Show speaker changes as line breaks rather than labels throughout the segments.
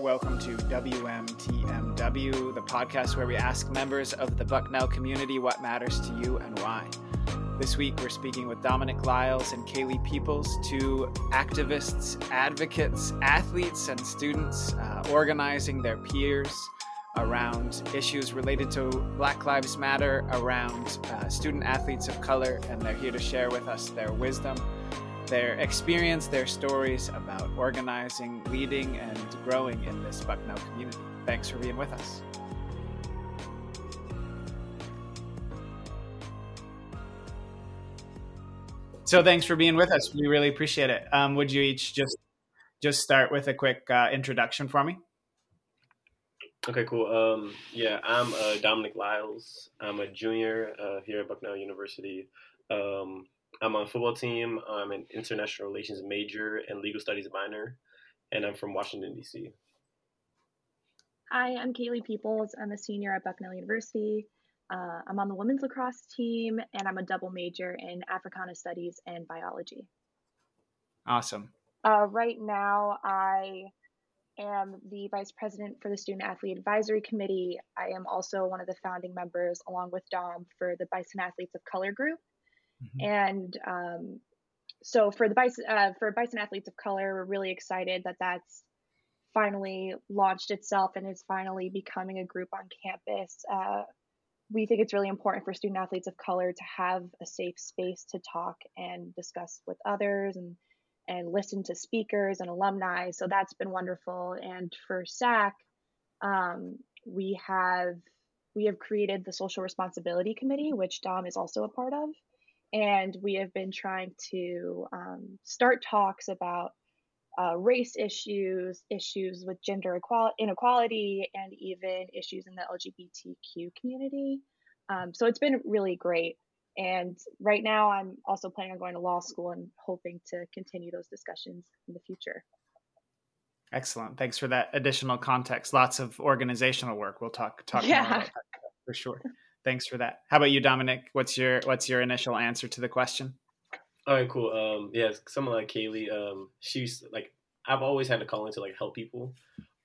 Welcome to WMTMW, the podcast where we ask members of the Bucknell community what matters to you and why. This week, we're speaking with Dominic Lyles and Kaylee Peoples, two activists, advocates, athletes, and students uh, organizing their peers around issues related to Black Lives Matter, around uh, student athletes of color, and they're here to share with us their wisdom their experience, their stories about organizing, leading, and growing in this Bucknell community. Thanks for being with us. So thanks for being with us. We really appreciate it. Um, would you each just just start with a quick uh, introduction for me?
Okay, cool. Um, yeah, I'm uh, Dominic Lyles. I'm a junior uh, here at Bucknell University. Um, I'm on a football team. I'm an international relations major and legal studies minor, and I'm from Washington, D.C.
Hi, I'm Kaylee Peoples. I'm a senior at Bucknell University. Uh, I'm on the women's lacrosse team, and I'm a double major in Africana Studies and biology.
Awesome.
Uh, right now, I am the vice president for the Student Athlete Advisory Committee. I am also one of the founding members, along with Dom, for the Bison Athletes of Color group. Mm-hmm. And um, so for the Bison uh, for Bison Athletes of Color, we're really excited that that's finally launched itself and is finally becoming a group on campus. Uh, we think it's really important for student athletes of color to have a safe space to talk and discuss with others and and listen to speakers and alumni. So that's been wonderful. And for SAAC, um, we have we have created the social responsibility committee, which Dom is also a part of and we have been trying to um, start talks about uh, race issues, issues with gender equality, inequality, and even issues in the LGBTQ community. Um, so it's been really great. And right now, I'm also planning on going to law school and hoping to continue those discussions in the future.
Excellent. Thanks for that additional context. Lots of organizational work. We'll talk talk yeah. more about that for sure thanks for that. How about you, Dominic? What's your what's your initial answer to the question?
All right, cool. Um, yeah, someone like Kaylee, um, she's like I've always had a calling to like help people,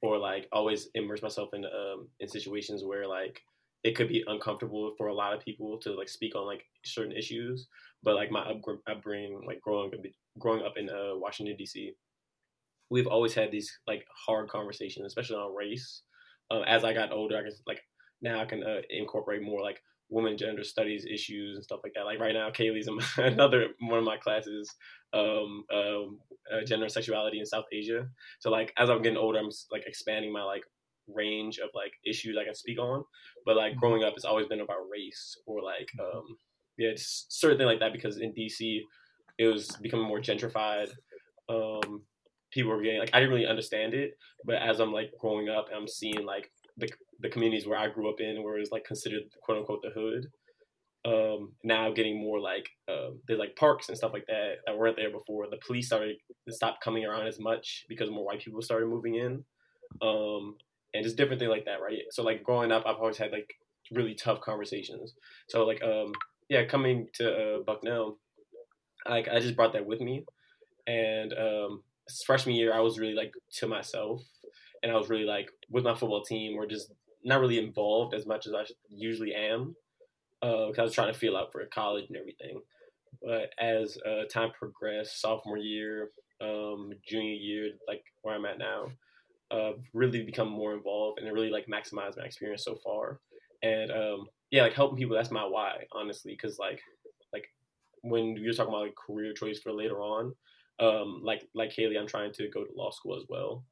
or like always immerse myself in um in situations where like it could be uncomfortable for a lot of people to like speak on like certain issues. But like my upbringing, like growing up, growing up in uh, Washington D.C., we've always had these like hard conversations, especially on race. Um, as I got older, I guess like now I can uh, incorporate more like women gender studies issues and stuff like that. Like right now, Kaylee's in my, another one of my classes, um, um, uh, gender and sexuality in South Asia. So like as I'm getting older, I'm like expanding my like range of like issues I can speak on. But like mm-hmm. growing up, it's always been about race or like um, yeah, it's certain thing like that because in DC, it was becoming more gentrified. Um, people were getting like I didn't really understand it, but as I'm like growing up, I'm seeing like the the communities where I grew up in, where it's like considered quote unquote the hood. Um, now getting more like uh, there's like parks and stuff like that that weren't there before. The police started stopped coming around as much because more white people started moving in, um, and just different things like that, right? So like growing up, I've always had like really tough conversations. So like um, yeah, coming to uh, Bucknell, like I just brought that with me, and um, freshman year I was really like to myself, and I was really like with my football team. We're just not really involved as much as I usually am because uh, I was trying to feel out for college and everything. But as uh, time progressed, sophomore year, um, junior year, like where I'm at now, uh, really become more involved and really like maximize my experience so far. And um, yeah, like helping people, that's my why, honestly, because like like when you're talking about like career choice for later on, um, like like Kaylee, I'm trying to go to law school as well,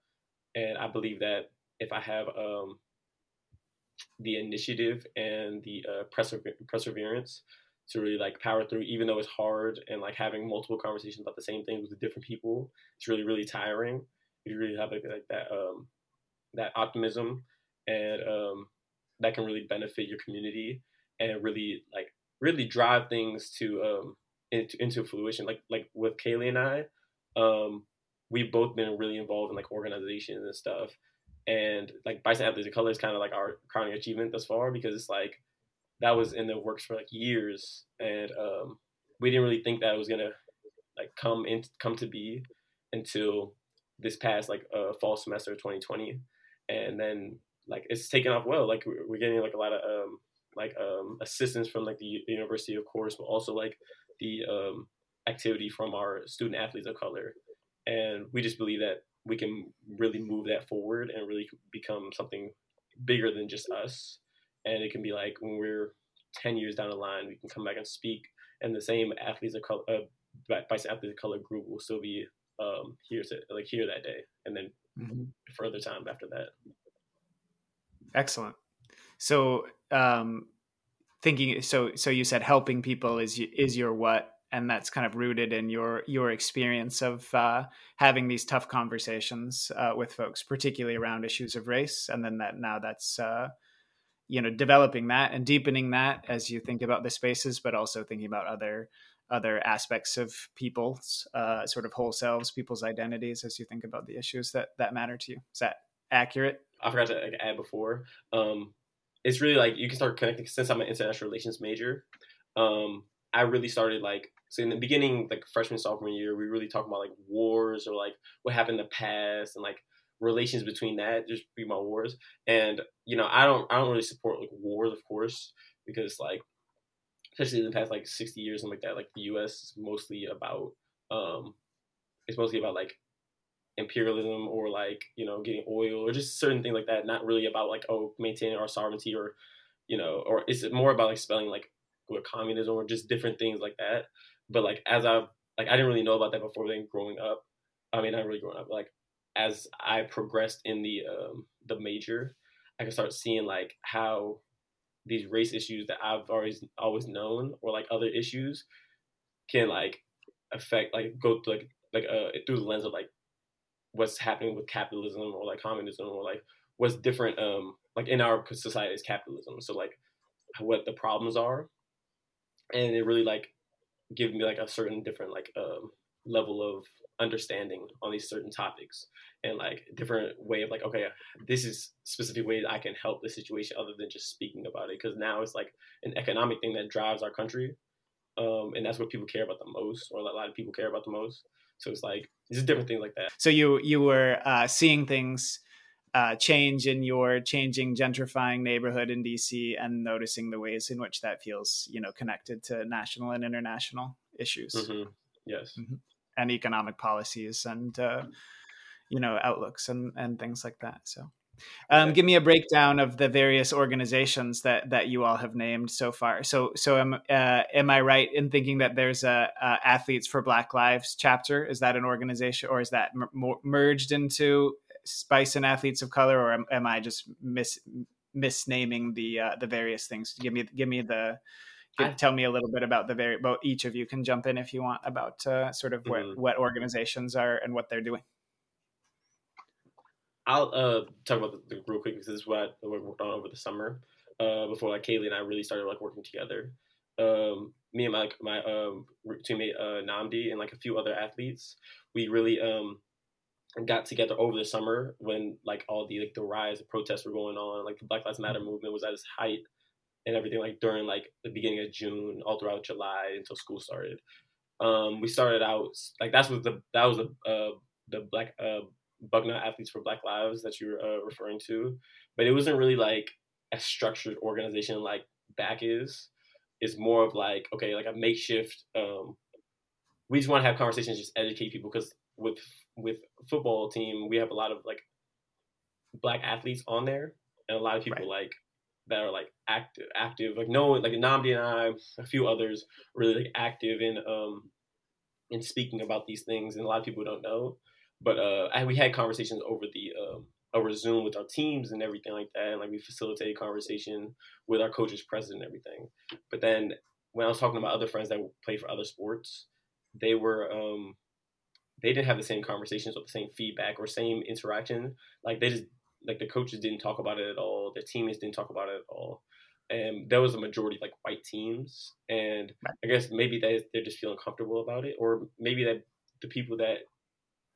and I believe that if I have um, the initiative and the uh, persever- perseverance to really like power through, even though it's hard and like having multiple conversations about the same things with different people, it's really really tiring. You really have like, like that um, that optimism and um, that can really benefit your community and really like really drive things to um, into, into fruition. Like like with Kaylee and I, um, we've both been really involved in like organizations and stuff and like Bison Athletes of Color is kind of like our crowning achievement thus far because it's like that was in the works for like years, and um, we didn't really think that it was gonna like come in come to be until this past like uh, fall semester of 2020, and then like it's taken off well. Like we're getting like a lot of um, like um, assistance from like the university, of course, but also like the um, activity from our student athletes of color, and we just believe that we can really move that forward and really become something bigger than just us. And it can be like when we're 10 years down the line, we can come back and speak, and the same athletes of color, uh, Bison athletes of color group will still be um, here to like here that day, and then mm-hmm. further time after that.
Excellent. So, um, thinking so so you said helping people is is your what and that's kind of rooted in your your experience of uh, having these tough conversations uh, with folks, particularly around issues of race, and then that now that's uh, you know developing that and deepening that as you think about the spaces, but also thinking about other other aspects of people's uh, sort of whole selves, people's identities, as you think about the issues that that matter to you. Is that accurate?
I forgot to like, add before. Um, it's really like you can start connecting since I'm an international relations major. Um, I really started like so in the beginning, like freshman sophomore year, we really talk about like wars or like what happened in the past and like relations between that, just be my wars. And you know, I don't I don't really support like wars, of course, because like especially in the past like sixty years and like that, like the U.S. is mostly about um, it's mostly about like imperialism or like you know getting oil or just certain things like that. Not really about like oh maintaining our sovereignty or you know or is it more about like spelling like communism or just different things like that. But like as I've like I didn't really know about that before then growing up. I mean, not really growing up. Like as I progressed in the um, the major, I could start seeing like how these race issues that I've always always known or like other issues can like affect like go through, like like uh through the lens of like what's happening with capitalism or like communism or like what's different um like in our society is capitalism. So like what the problems are. And it really like give me like a certain different like um, level of understanding on these certain topics and like different way of like okay this is specific ways i can help the situation other than just speaking about it because now it's like an economic thing that drives our country um, and that's what people care about the most or a lot of people care about the most so it's like it's different things like that
so you you were uh, seeing things uh, change in your changing gentrifying neighborhood in DC and noticing the ways in which that feels, you know, connected to national and international issues.
Mm-hmm. Yes. Mm-hmm.
And economic policies and, uh, you know, outlooks and, and things like that. So, um, give me a breakdown of the various organizations that, that you all have named so far. So, so am, uh, am I right in thinking that there's a, a, Athletes for Black Lives chapter? Is that an organization or is that merged into Bison athletes of color, or am, am I just mis misnaming the uh, the various things? Give me give me the tell me a little bit about the very about each of you can jump in if you want about uh, sort of mm-hmm. what what organizations are and what they're doing.
I'll uh, talk about the, the real quick because this is what I worked on over the summer. Uh, before like Kaylee and I really started like working together. Um, me and my my um, teammate uh, Namdi and like a few other athletes, we really um, got together over the summer when like all the like the rise of protests were going on, like the Black Lives Matter mm-hmm. movement was at its height and everything like during like the beginning of June, all throughout July until school started. Um, we started out like that's was the that was the uh, the black uh, Bucknell athletes for Black Lives that you were uh, referring to, but it wasn't really like a structured organization like BAC is. It's more of like okay, like a makeshift. Um, we just want to have conversations, just educate people because with with football team, we have a lot of like black athletes on there, and a lot of people right. like that are like active, active. Like no, like Namdi and I, a few others, really like active in um in speaking about these things, and a lot of people don't know. But uh, I, we had conversations over the um, over Zoom with our teams and everything like that, and like we facilitated conversation with our coaches, president, and everything. But then when I was talking about other friends that play for other sports, they were um they didn't have the same conversations or the same feedback or same interaction. Like they just like the coaches didn't talk about it at all. The teammates didn't talk about it at all. And there was a majority of like white teams, and I guess maybe they they're just feeling comfortable about it, or maybe that the people that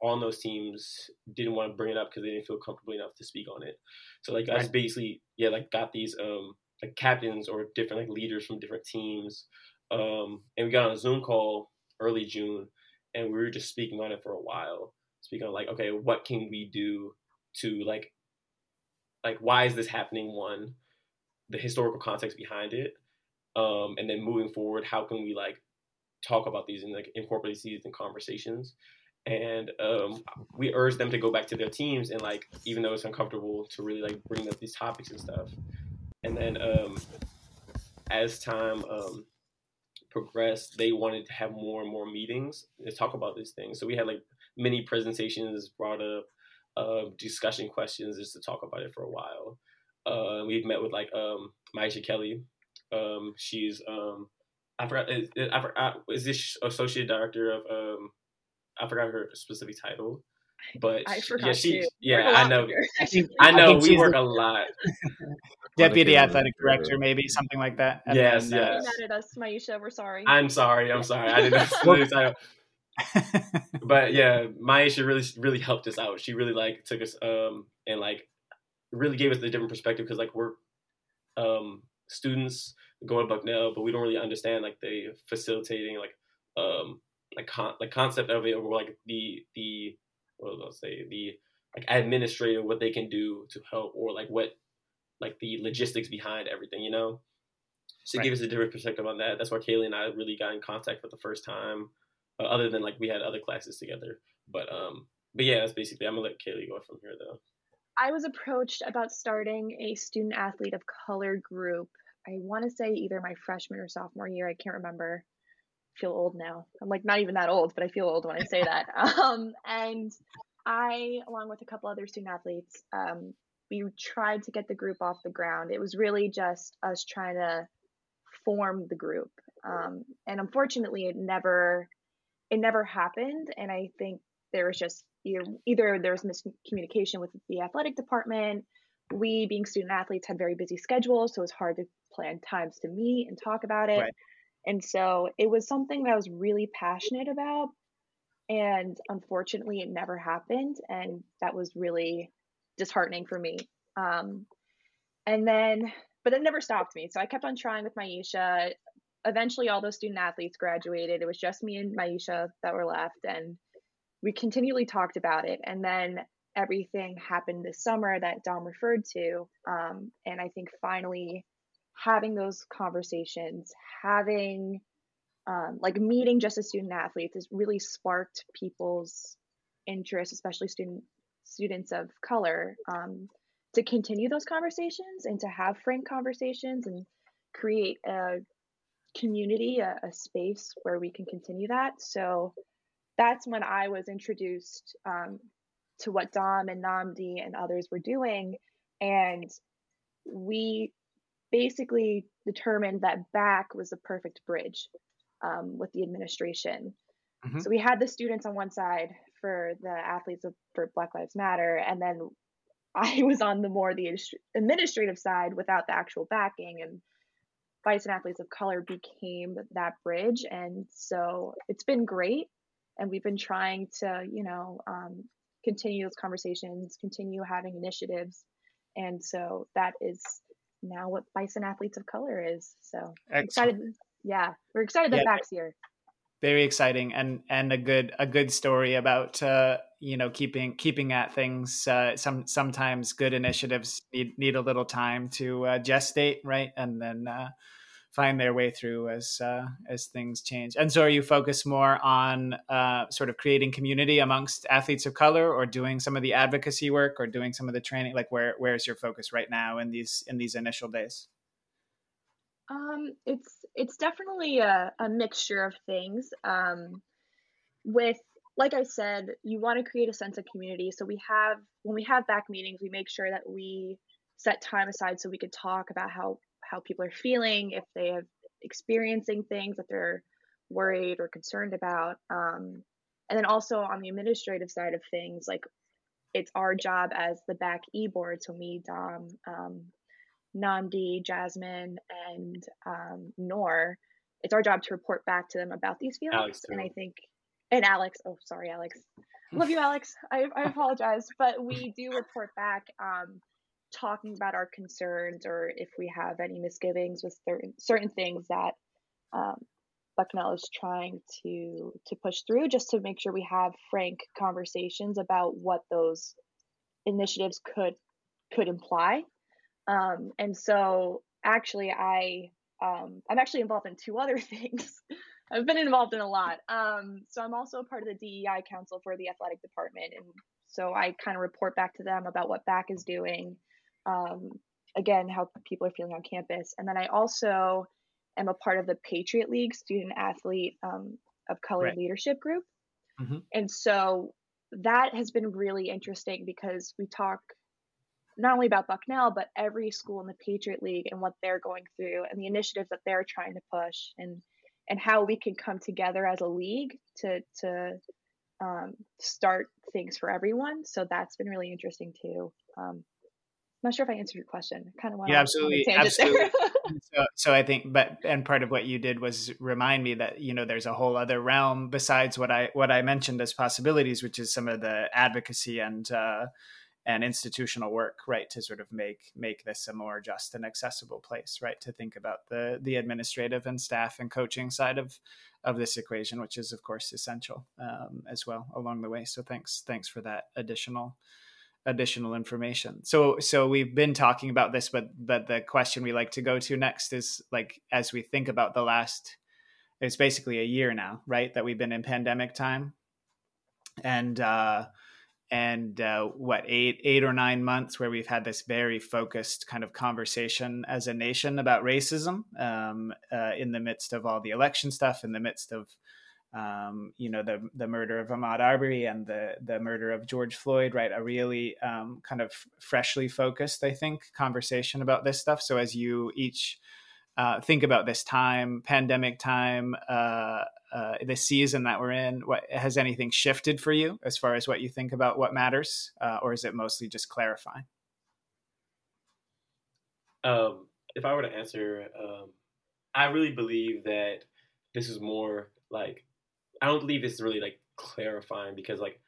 on those teams didn't want to bring it up because they didn't feel comfortable enough to speak on it. So like right. I basically yeah like got these um like captains or different like leaders from different teams. Um, and we got on a Zoom call early June, and we were just speaking on it for a while, speaking on like, okay, what can we do to like, like why is this happening? One, the historical context behind it, um, and then moving forward, how can we like talk about these and like incorporate these in conversations? And um, we urge them to go back to their teams and like, even though it's uncomfortable, to really like bring up these topics and stuff. And then um, as time um, progressed, they wanted to have more and more meetings to talk about these things. So we had like many presentations brought up, uh, discussion questions just to talk about it for a while. Uh, we've met with like um, Maisha Kelly, um, she's um, I forgot. Is, I forgot. Is this associate director of um, I forgot her specific title, but
I forgot
yeah, she
too.
yeah, I know. I know we work a lot.
Deputy athletic director, maybe something like that.
And yes, yes.
Uh, mad at us, Maisha. We're sorry.
I'm sorry. I'm sorry. I didn't know the title. but yeah, Maisha really really helped us out. She really like took us um and like really gave us a different perspective because like we're um students go to Bucknell, but we don't really understand like the facilitating like um like con- like concept of it or like the the what was I say the like administrative what they can do to help or like what like the logistics behind everything, you know. So right. give us a different perspective on that. That's why Kaylee and I really got in contact for the first time. Other than like we had other classes together, but um, but yeah, that's basically. I'm gonna let Kaylee go from here though.
I was approached about starting a student athlete of color group I want to say either my freshman or sophomore year. I can't remember. I feel old now. I'm like not even that old, but I feel old when I say that. Um, and I, along with a couple other student athletes, um, we tried to get the group off the ground. It was really just us trying to form the group, um, and unfortunately, it never, it never happened. And I think there was just either, either there was miscommunication with the athletic department we being student athletes had very busy schedules so it was hard to plan times to meet and talk about it right. and so it was something that i was really passionate about and unfortunately it never happened and that was really disheartening for me um, and then but it never stopped me so i kept on trying with maisha eventually all those student athletes graduated it was just me and maisha that were left and we continually talked about it and then everything happened this summer that Dom referred to. Um, and I think finally having those conversations, having um, like meeting just as student athletes has really sparked people's interest, especially student students of color, um, to continue those conversations and to have frank conversations and create a community, a, a space where we can continue that. So that's when I was introduced um, to what Dom and Namdi and others were doing. And we basically determined that BAC was the perfect bridge um, with the administration. Mm-hmm. So we had the students on one side for the athletes of, for Black Lives Matter, and then I was on the more the administrative side without the actual backing, and Bison Athletes of Color became that bridge, and so it's been great, and we've been trying to, you know, um, continue those conversations, continue having initiatives. And so that is now what Bison Athletes of Color is. So excited. Yeah, we're excited that yeah. BAC's here.
Very exciting and and a good a good story about uh, you know keeping keeping at things. Uh, some sometimes good initiatives need need a little time to uh, gestate, right? And then uh, find their way through as uh, as things change. And so, are you focused more on uh, sort of creating community amongst athletes of color, or doing some of the advocacy work, or doing some of the training? Like, where where's your focus right now in these in these initial days?
Um, it's it's definitely a, a mixture of things. Um, with like I said, you want to create a sense of community. So we have when we have BAC meetings, we make sure that we set time aside so we could talk about how how people are feeling, if they have experiencing things that they're worried or concerned about. Um, and then also on the administrative side of things, like it's our job as the BAC e board, so me, Dom, um, Namdi, Jasmine, and um, Nor. It's our job to report back to them about these feelings. and I think, and Alex, oh, sorry, Alex. Love you, Alex. I, I apologize. But we do report back um, talking about our concerns or if we have any misgivings with certain certain things that um, Bucknell is trying to to push through, just to make sure we have frank conversations about what those initiatives could could imply. Um, and so, actually, I um, I'm actually involved in two other things. I've been involved in a lot. Um, so I'm also part of the DEI council for the athletic department, and so I kind of report back to them about what BAC is doing, um, again, how people are feeling on campus. And then I also am a part of the Patriot League student athlete um, of color right. leadership group. Mm-hmm. And so that has been really interesting because we talk not only about Bucknell, but every school in the Patriot League and what they're going through and the initiatives that they're trying to push and and how we can come together as a league to to um, start things for everyone. So that's been really interesting too. Um, I'm not sure if I answered your question. kind of
want yeah, absolutely, absolutely. so, so I think, but and part of what you did was remind me that you know there's a whole other realm besides what I what I mentioned as possibilities, which is some of the advocacy and uh, and institutional work, right, to sort of make make this a more just and accessible place, right, to think about the the administrative and staff and coaching side of of this equation, which is of course essential um, as well along the way. So thanks thanks for that additional additional information. So so we've been talking about this, but but the question we like to go to next is like as we think about the last, it's basically a year now, right, that we've been in pandemic time, and. uh and uh, what eight eight or nine months where we've had this very focused kind of conversation as a nation about racism um, uh, in the midst of all the election stuff in the midst of um, you know the the murder of Ahmaud Arbery and the the murder of George Floyd right? A really um, kind of freshly focused I think conversation about this stuff. So as you each uh, think about this time pandemic time uh, season that we're in, what has anything shifted for you as far as what you think about what matters, uh, or is it mostly just clarifying?
Um, if I were to answer, um, I really believe that this is more like I don't believe it's really like clarifying because like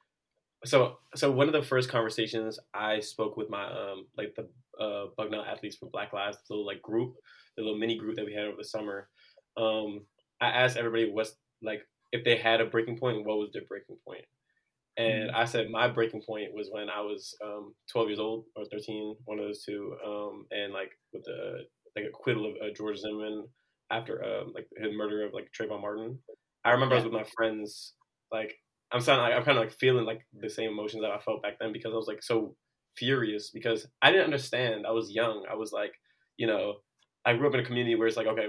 so so one of the first conversations I spoke with my um like the uh Bucknell athletes for Black Lives little like group the little mini group that we had over the summer um I asked everybody what's like if they had a breaking point, what was their breaking point? And mm-hmm. I said my breaking point was when I was um, 12 years old or 13, one of those two, um, and like with the like acquittal of uh, George Zimmerman after um, like his murder of like Trayvon Martin. I remember yeah. I was with my friends, like I'm sounding like I'm kind of like feeling like the same emotions that I felt back then because I was like so furious because I didn't understand. I was young. I was like, you know, I grew up in a community where it's like, okay,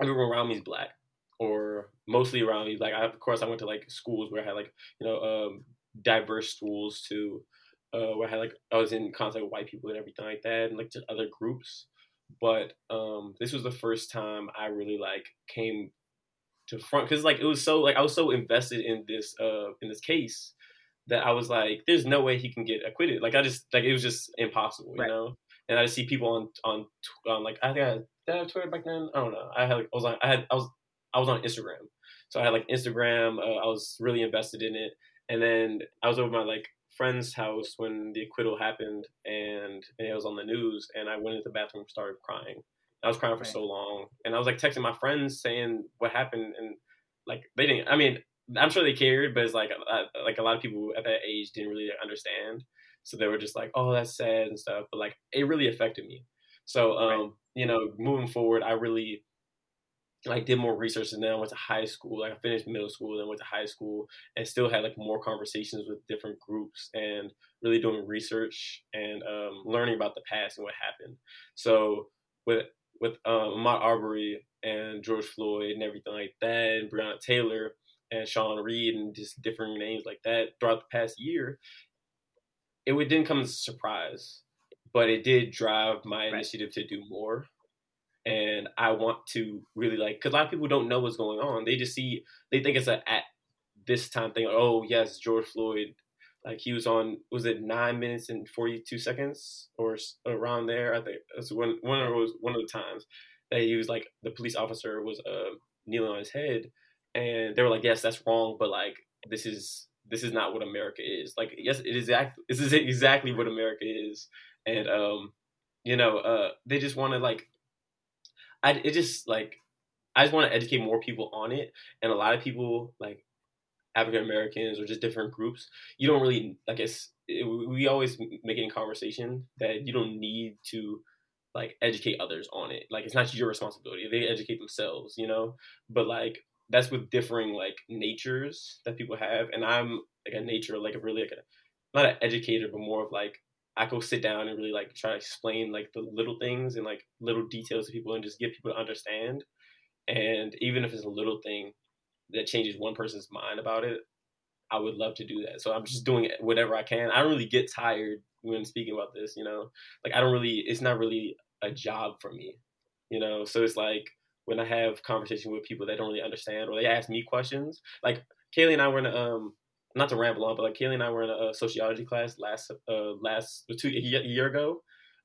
everyone around me is black or mostly around me. Like, I, of course, I went to like schools where I had like you know um, diverse schools too, uh, where I had like I was in contact with white people and everything like that, and like just other groups. But um, this was the first time I really like came to front because like it was so like I was so invested in this uh in this case that I was like, there's no way he can get acquitted. Like I just like it was just impossible, you right. know. And I just see people on on on like I think I did I have Twitter back then. I don't know. I had like, I was on I had I was I was on Instagram, so I had like Instagram. Uh, I was really invested in it, and then I was over my like friend's house when the acquittal happened, and, and it was on the news, and I went into the bathroom, started crying. I was crying for right. so long, and I was like texting my friends saying what happened, and like they didn't. I mean, I'm sure they cared, but it's like uh, like a lot of people at that age didn't really understand, so they were just like, "Oh, that's sad" and stuff. But like, it really affected me. So, um, right. you know, moving forward, I really like did more research and then I went to high school. Like I finished middle school, then went to high school and still had like more conversations with different groups and really doing research and um, learning about the past and what happened. So with with um, Ahmaud Arbery and George Floyd and everything like that, and Breonna Taylor and Sean Reed and just different names like that throughout the past year, it didn't come as a surprise, but it did drive my right. initiative to do more and I want to really like because a lot of people don't know what's going on. They just see they think it's a at this time thing. Oh yes, George Floyd, like he was on was it nine minutes and forty two seconds or around there? I think that's one one of those one of the times that he was like the police officer was uh, kneeling on his head, and they were like, yes, that's wrong, but like this is this is not what America is. Like, yes, it is exactly this is exactly what America is. and um, you know, uh, they just want to like, I it just like, I just want to educate more people on it, and a lot of people like African Americans or just different groups, you don't really like it's it, we always make it in conversation that you don't need to like educate others on it. Like it's not your responsibility. They educate themselves, you know. But like that's with differing like natures that people have, and I'm like a nature like a really like a not an educator, but more of like I go sit down and really like try to explain like the little things and like little details to people and just get people to understand. And even if it's a little thing that changes one person's mind about it, I would love to do that. So I'm just doing whatever I can. I don't really get tired when speaking about this, you know. Like I don't really it's not really a job for me. You know, so it's like when I have conversation with people that don't really understand or they ask me questions. Like Kaylee and I were in a, um not to ramble on, but like Kaylee and I were in a, sociology class last uh last two a year ago,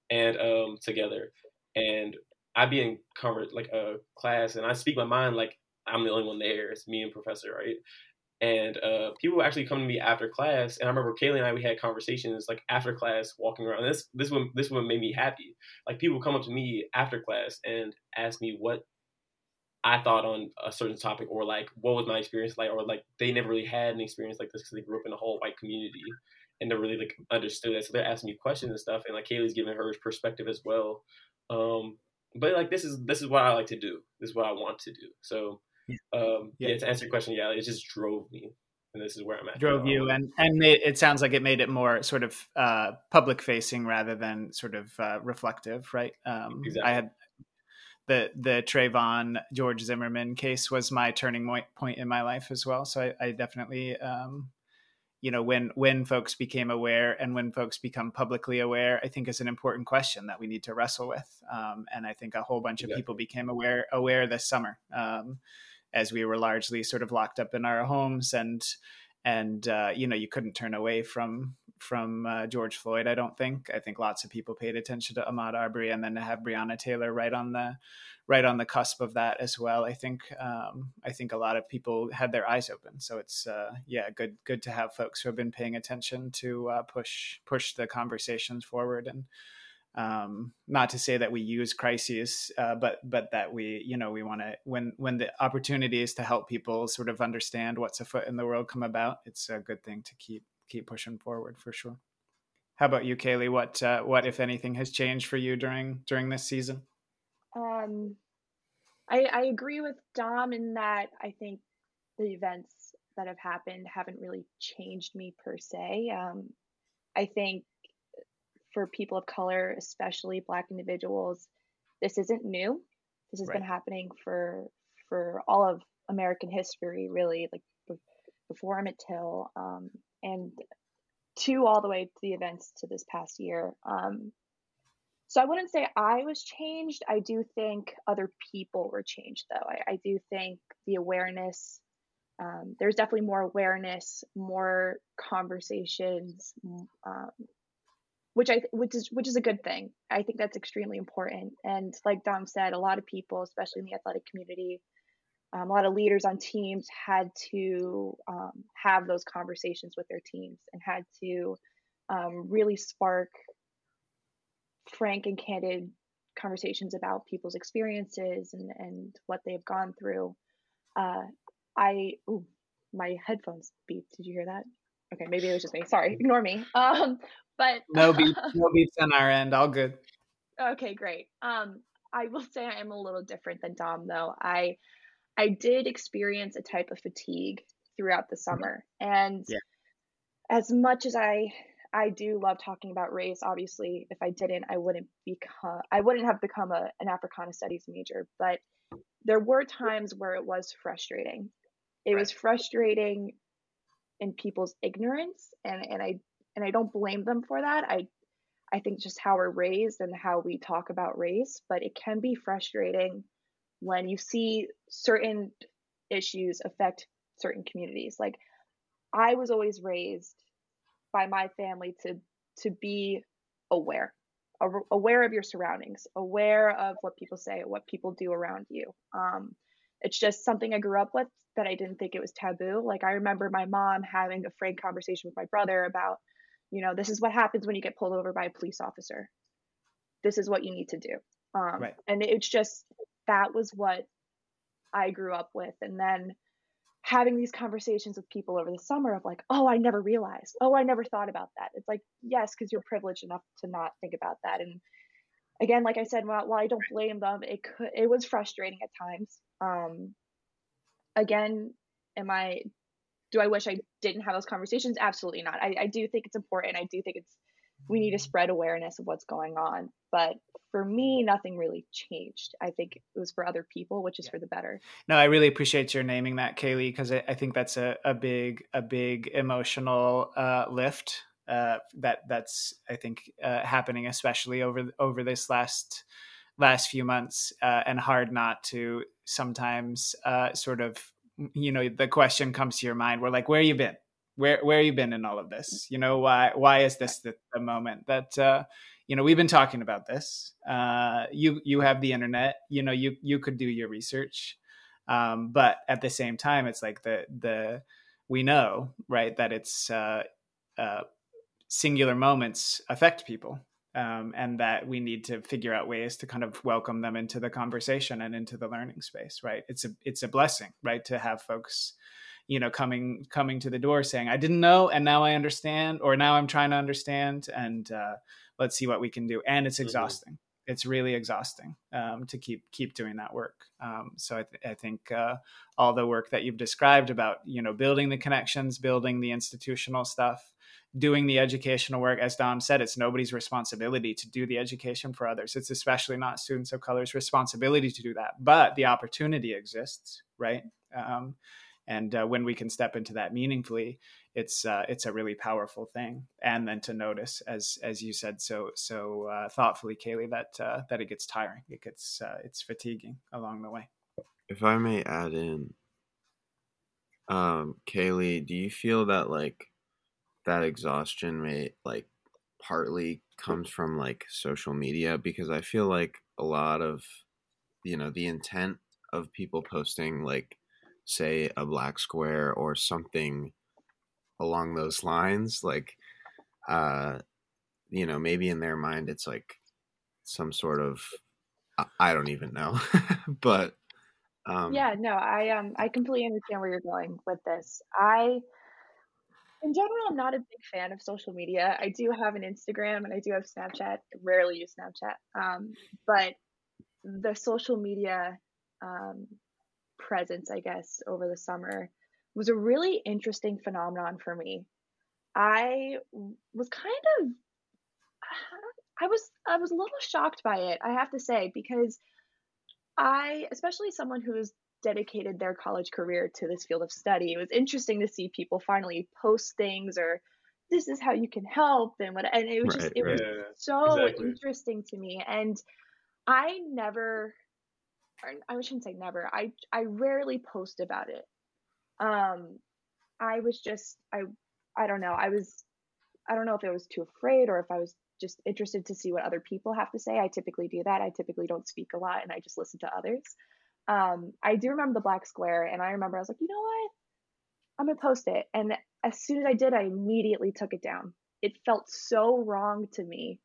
and um together, and I'd be in conver- like a class and I speak my mind like I'm the only one there. It's me and professor, right? And uh, people actually come to me after class, and I remember Kaylee and I we had conversations like after class, walking around. this this one this one made me happy. Like people come up to me after class and ask me what I thought on a certain topic, or like what was my experience like, or like they never really had an experience like this because they grew up in a whole white community and they really like understood it. So they're asking me questions and stuff, and like Kaylee's giving her perspective as well. Um, but like this is this is what I like to do. This is what I want to do. So um, yeah. yeah. to answer your question, yeah, it just drove me, and this is where I'm at.
Drove you, and and made, it sounds like it made it more sort of uh, public facing rather than sort of uh, reflective, right? Um, exactly. I had the the Trayvon George Zimmerman case was my turning point in my life as well. So I, I definitely, um, you know, when when folks became aware and when folks become publicly aware, I think is an important question that we need to wrestle with. Um, and I think a whole bunch of people became aware aware this summer. Um, as we were largely sort of locked up in our homes and and uh, you know you couldn't turn away from from uh, George Floyd. I don't think. I think lots of people paid attention to Ahmaud Arbery, and then to have Breonna Taylor right on the right on the cusp of that as well. I think um, I think a lot of people had their eyes open. So it's uh, yeah, good good to have folks who have been paying attention to uh, push push the conversations forward and um, not to say that we use crises, uh, but but that we you know we want to when when the opportunity is to help people sort of understand what's afoot in the world come about, it's a good thing to keep keep pushing forward for sure. How about you, Kaylee? What uh, what if anything has changed for you during during this season?
Um, I I agree with Dom in that I think the events that have happened haven't really changed me per se. Um, I think for people of color, especially Black individuals, this isn't new. This has right. been happening for for all of American history, really, like before Emmett Till, um, and to all the way to the events to this past year. Um, so I wouldn't say I was changed. I do think other people were changed, though. I, I do think the awareness. Um, there's definitely more awareness, more conversations, um, which I which is which is a good thing. I think that's extremely important. And like Dom said, a lot of people, especially in the athletic community, um, a lot of leaders on teams had to um, have those conversations with their teams and had to um, really spark frank and candid conversations about people's experiences and, and what they've gone through. Uh, I ooh, my headphones beeped. Did you hear that? Okay, maybe it was just me. Sorry, ignore me. Um, but
no beeps, no beats on our end. All good.
Okay, great. Um, I will say I am a little different than Dom though. I I did experience a type of fatigue throughout the mm-hmm. summer, and yeah. as much as I I do love talking about race. Obviously, if I didn't, I wouldn't become I wouldn't have become a, an Africana Studies major. But there were times where it was frustrating. It right. was frustrating in people's ignorance, and and I and I don't blame them for that. I I think just how we're raised and how we talk about race, but it can be frustrating when you see certain issues affect certain communities. Like I was always raised by my family to to be aware aware of your surroundings aware of what people say what people do around you um, it's just something i grew up with that i didn't think it was taboo like i remember my mom having a frank conversation with my brother about you know, this is what happens when you get pulled over by a police officer. This is what you need to do. Um, right. And it's just that was what I grew up with. And then having these conversations with people over the summer of like, oh, I never realized. Oh, I never thought about that. It's like, yes, because you're privileged enough to not think about that. And again, like I said, while, while I don't blame them, it could it was frustrating at times. Um, again, am I do I wish I didn't have those conversations? Absolutely not. I, I do think it's important. I do think it's we need to spread awareness of what's going on. But for me, nothing really changed. I think it was for other people, which is yeah. for the better.
No, I really appreciate your naming that, Kaylee, because I, I, think that's a, a big, a big emotional uh, lift uh, that that's I think uh, happening, especially over over this last last few months, uh, and hard not to sometimes uh, sort of you know the question comes to your mind we're like where you been where where you been in all of this? You know why why is this the, the moment that uh you know we've been talking about this. Uh you you have the internet you know you you could do your research. Um but at the same time it's like the the we know right that it's uh uh singular moments affect people um, and that we need to figure out ways to kind of welcome them into the conversation and into the learning space right? It's a it's a blessing right to have folks you know coming coming to the door saying i didn't know and now i understand or now i'm trying to understand and uh, let's see what we can do. And it's mm-hmm. exhausting. Mm-hmm. it's really exhausting um, to keep keep doing that work. Um, so I, th- I think uh, all the work that you've described about you know building the connections building the institutional stuff doing the educational work as dom said it's nobody's responsibility to do the education for others. It's especially not students of color's responsibility to do that. But the opportunity exists right? Um, and uh, when we can step into that meaningfully it's uh, it's a really powerful thing. And then to notice as as you said so so uh, thoughtfully kaylee that uh, that it gets tiring. It gets uh, it's fatiguing along the way.
If i may add in um kaylee do you feel that like that exhaustion may like partly comes from like social media? Because I feel like a lot of you know the intent of people posting like say a black square or something along those lines like uh you know maybe in their mind it's like some sort of I don't even know but
um yeah no I um I completely understand where you're going with this I in general, I'm not a big fan of social media. I do have an Instagram and I do have Snapchat. I rarely use Snapchat. Um, but the social media um, presence, I guess, over the summer was a really interesting phenomenon for me. I was kind of I was I was a little shocked by it, I have to say, because I, especially someone who is dedicated their college career to this field of study. It was interesting to see people finally post things or this is how you can help and what and it was right, just it right. was so exactly. interesting to me and I never I shouldn't say never. I I rarely post about it. Um I was just I I don't know. I was I don't know if I was too afraid or if I was just interested to see what other people have to say. I typically do that. I typically don't speak a lot and I just listen to others um, I do remember the black square, and I remember I was like, you know what? I'm gonna post it. And as soon as I did, I immediately took it down. It felt so wrong to me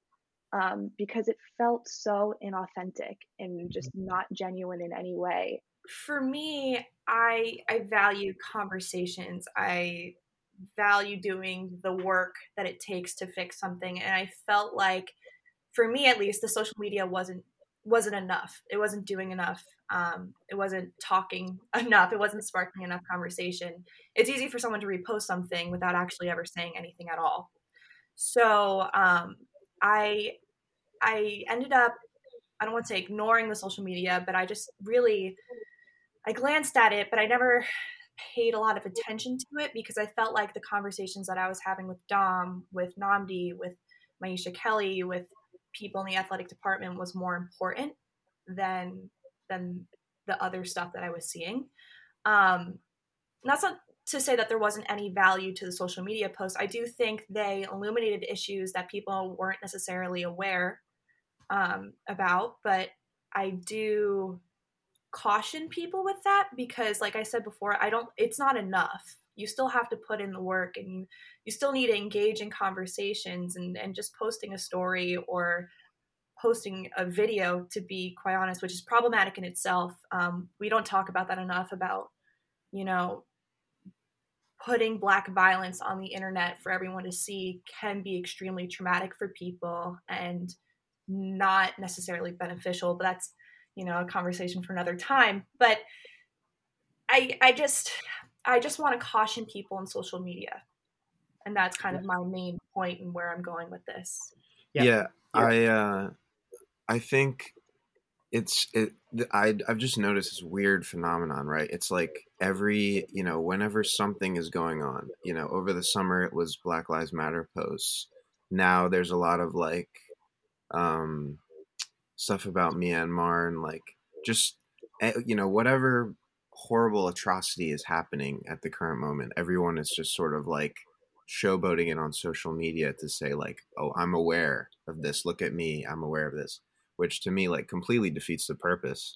um, because it felt so inauthentic and just mm-hmm. not genuine in any way.
For me, I I value conversations. I value doing the work that it takes to fix something, and I felt like, for me at least, the social media wasn't wasn't enough. It wasn't doing enough. Um, it wasn't talking enough. It wasn't sparking enough conversation. It's easy for someone to repost something without actually ever saying anything at all. So um, I I ended up I don't want to say ignoring the social media, but I just really I glanced at it, but I never paid a lot of attention to it because I felt like the conversations that I was having with Dom, with Namdi, with Maisha Kelly, with people in the athletic department was more important than than the other stuff that I was seeing. Um, that's not to say that there wasn't any value to the social media posts. I do think they illuminated issues that people weren't necessarily aware um, about, but I do caution people with that because, like I said before, I don't. It's not enough.
you still have to put in the work and you you still need to engage in conversations and and just posting a story or posting a video to be quite honest which is problematic in itself um, we don't talk about that enough about you know putting black violence on the internet for everyone to see can be extremely traumatic for people and not necessarily beneficial but that's you know a conversation for another time. But i i just i just want to caution people on social media. And that's kind of my main point and where i'm going with this.
Yeah, yeah. I uh i think it's it I, i've just noticed this weird phenomenon right? It's like every you know whenever something is going on you know over the summer it was black lives matter posts. Now there's a lot of like um stuff about myanmar and like just eh, you know whatever horrible atrocity is happening at the current moment everyone is just sort of like showboating it on social media to say like oh i'm aware of this. Look at me. I'm aware of this which to me like completely defeats the purpose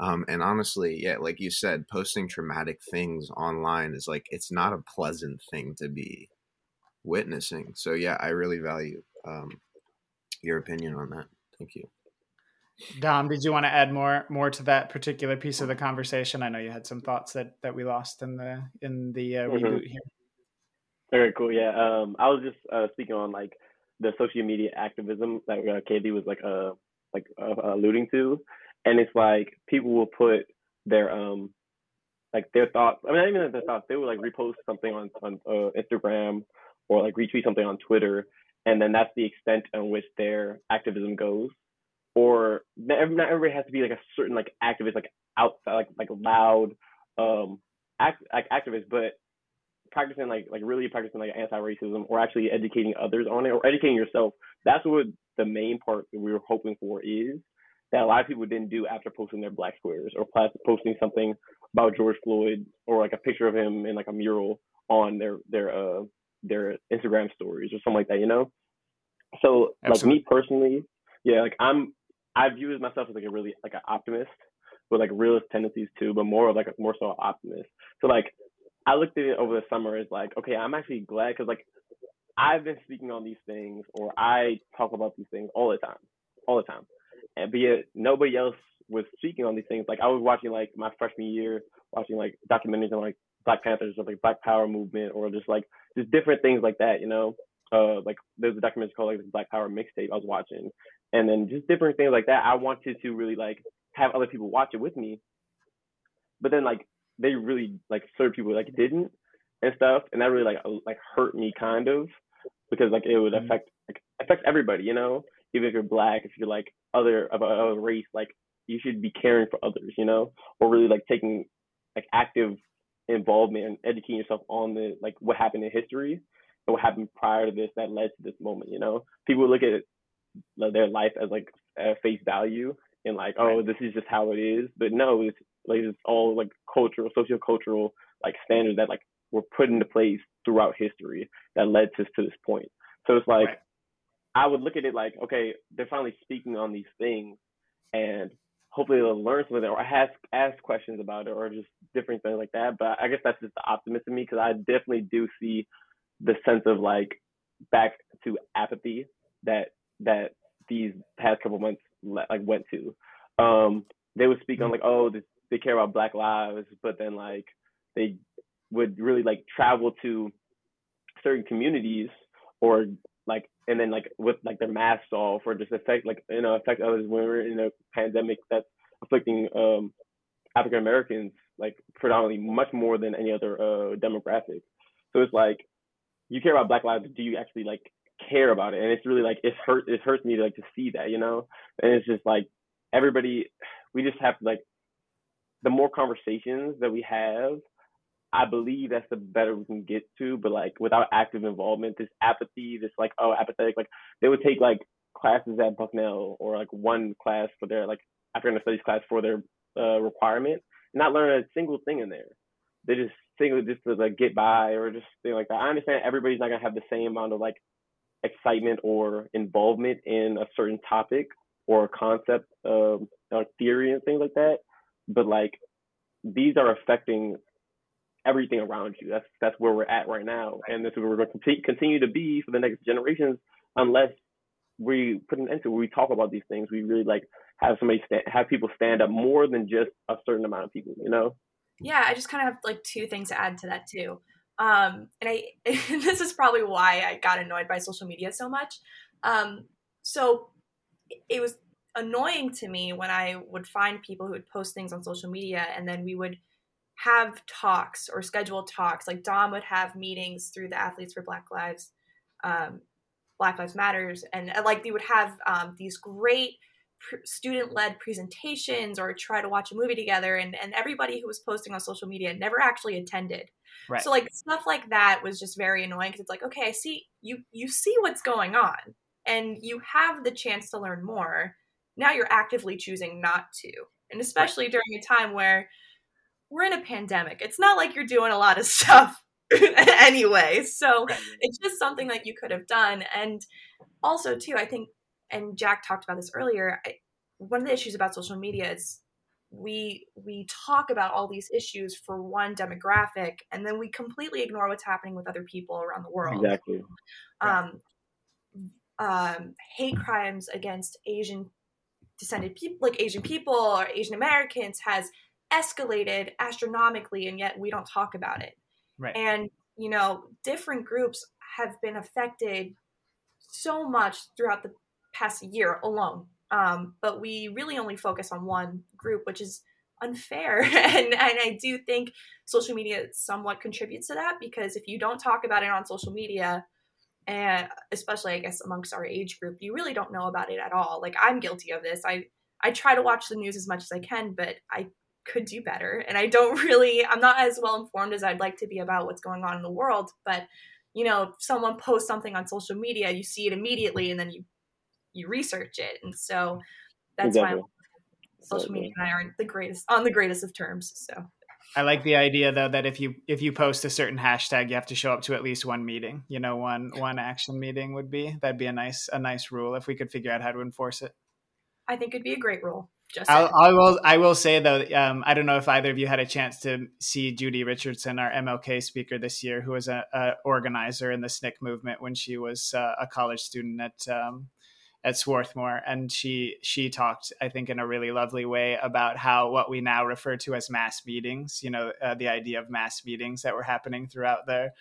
um, and honestly, yeah, like you said, posting traumatic things online is like it's not a pleasant thing to be witnessing. So yeah, I really value um, your opinion on that. Thank you.
Dom, did you want to add more more to that particular piece of the conversation? I know you had some thoughts that that we lost in the in the uh, mm-hmm. reboot here.
Very cool. Yeah, um, I was just uh, speaking on like the social media activism that uh, KD was like uh like uh, alluding to, and it's like people will put their um like their thoughts. I mean, not even their thoughts. They would like repost something on on uh, Instagram or like retweet something on Twitter, and then that's the extent on which their activism goes. Or not everybody has to be like a certain like activist, like outside, like like loud, um, act like activist, but practicing like like really practicing like anti-racism or actually educating others on it or educating yourself. That's what the main part that we were hoping for is that a lot of people didn't do after posting their black squares or posting something about George Floyd or like a picture of him in like a mural on their their uh their Instagram stories or something like that, you know. So Absolutely. like me personally, yeah, like I'm I view myself as like a really like an optimist with like realist tendencies too, but more of like a more so an optimist. So like I looked at it over the summer as like, okay, I'm actually glad because like I've been speaking on these things or I talk about these things all the time, all the time and be it nobody else was speaking on these things. Like I was watching like my freshman year, watching like documentaries on like Black Panthers or like Black Power movement or just like just different things like that, you know. Uh, like there's a documentary called like Black Power mixtape I was watching, and then just different things like that. I wanted to really like have other people watch it with me, but then like they really like certain people like didn't and stuff, and that really like like hurt me kind of because like it would mm-hmm. affect like affect everybody, you know even if you're black, if you're like other of a race, like you should be caring for others, you know, or really like taking like active involvement and educating yourself on the like what happened in history and what happened prior to this that led to this moment. You know, people look at their life as like face value and like, oh, this is just how it is. But no, it's like it's all like cultural, socio-cultural like standards that like were put into place throughout history that led to to this point. So it's like right. I would look at it like, okay, they're finally speaking on these things, and hopefully they'll learn something or ask ask questions about it or just different things like that. But I guess that's just the optimist in me because I definitely do see the sense of like back to apathy that that these past couple months like went to. Um, they would speak on like, oh, this, they care about Black lives, but then like they would really like travel to certain communities or like and then like with like their masks off or just affect like you know affect others when we're in a pandemic that's afflicting um African Americans like predominantly much more than any other uh demographic. So it's like you care about Black lives, do you actually like care about it? And it's really like it hurt it hurts me to like to see that, you know? And it's just like everybody we just have like the more conversations that we have I believe that's the better we can get to, but like without active involvement, this apathy, this like oh apathetic, like they would take like classes at Bucknell or like one class for their like African studies class for their uh, requirement, and not learn a single thing in there. They just single just to like get by or just thing like that. I understand everybody's not gonna have the same amount of like excitement or involvement in a certain topic or a concept um, or theory and things like that, but like these are affecting everything around you. That's that's where we're at right now, and this is where we're going to continue to be for the next generations, unless we put an end to where we talk about these things. We really like have somebody stand, have people stand up more than just a certain amount of people. You know?
Yeah, I just kind of have like two things to add to that too. Um, and I this is probably why I got annoyed by social media so much. Um, so it was annoying to me when I would find people who would post things on social media and then we would have talks or schedule talks. Like Dom would have meetings through the Athletes for Black Lives, um, Black Lives Matters, and, and like they would have um, these great pr- student-led presentations or try to watch a movie together, and and everybody who was posting on social media never actually attended.
Right.
So like stuff like that was just very annoying because it's like, okay, I see you you see what's going on, and you have the chance to learn more. Now you're actively choosing not to, and especially right. during a time where we're in a pandemic. It's not like you're doing a lot of stuff anyway. So it's just something that you could have done. And also, too, I think, and Jack talked about this earlier. I, one of the issues about social media is we we talk about all these issues for one demographic, and then we completely ignore what's happening with other people around the world.
Exactly.
Um, um, hate crimes against Asian descended people, like Asian people or Asian Americans, has escalated astronomically and yet we don't talk about it.
Right.
And you know different groups have been affected so much throughout the past year alone. Um, but we really only focus on one group which is unfair. And, and i do think social media somewhat contributes to that because if you don't talk about it on social media and especially i guess amongst our age group you really don't know about it at all. Like i'm guilty of this. I i try to watch the news as much as i can but i could do better. And I don't really, I'm not as well informed as I'd like to be about what's going on in the world. But, you know, someone posts something on social media, you see it immediately and then you, you research it. And so that's exactly. why social media and I aren't the greatest on the greatest of terms. So
I like the idea though that if you if you post a certain hashtag, you have to show up to at least one meeting. You know, one one action meeting would be that'd be a nice a nice rule if we could figure out how to enforce it.
I think it'd be a great rule.
Just I, I will. I will say though. Um, I don't know if either of you had a chance to see Judy Richardson, our MLK speaker this year, who was a, a organizer in the SNCC movement when she was uh, a college student at um, at Swarthmore, and she she talked, I think, in a really lovely way about how what we now refer to as mass meetings. You know, uh, the idea of mass meetings that were happening throughout the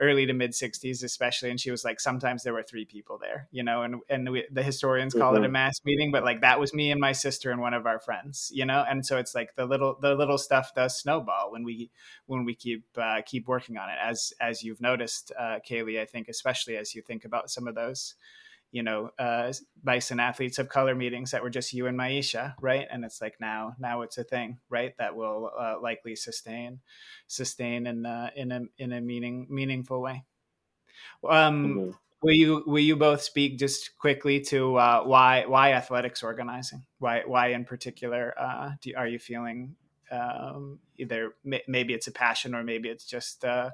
early to mid 60s especially and she was like sometimes there were three people there you know and and we, the historians call mm-hmm. it a mass meeting but like that was me and my sister and one of our friends you know and so it's like the little the little stuff does snowball when we when we keep uh, keep working on it as as you've noticed uh, kaylee i think especially as you think about some of those you know uh, bison athletes of color meetings that were just you and Maisha, right? And it's like now now it's a thing, right? That will uh, likely sustain sustain in uh, in a in a meaning meaningful way. Um, mm-hmm. Will you will you both speak just quickly to uh, why why athletics organizing? Why why in particular uh, do, are you feeling um, either maybe it's a passion or maybe it's just uh,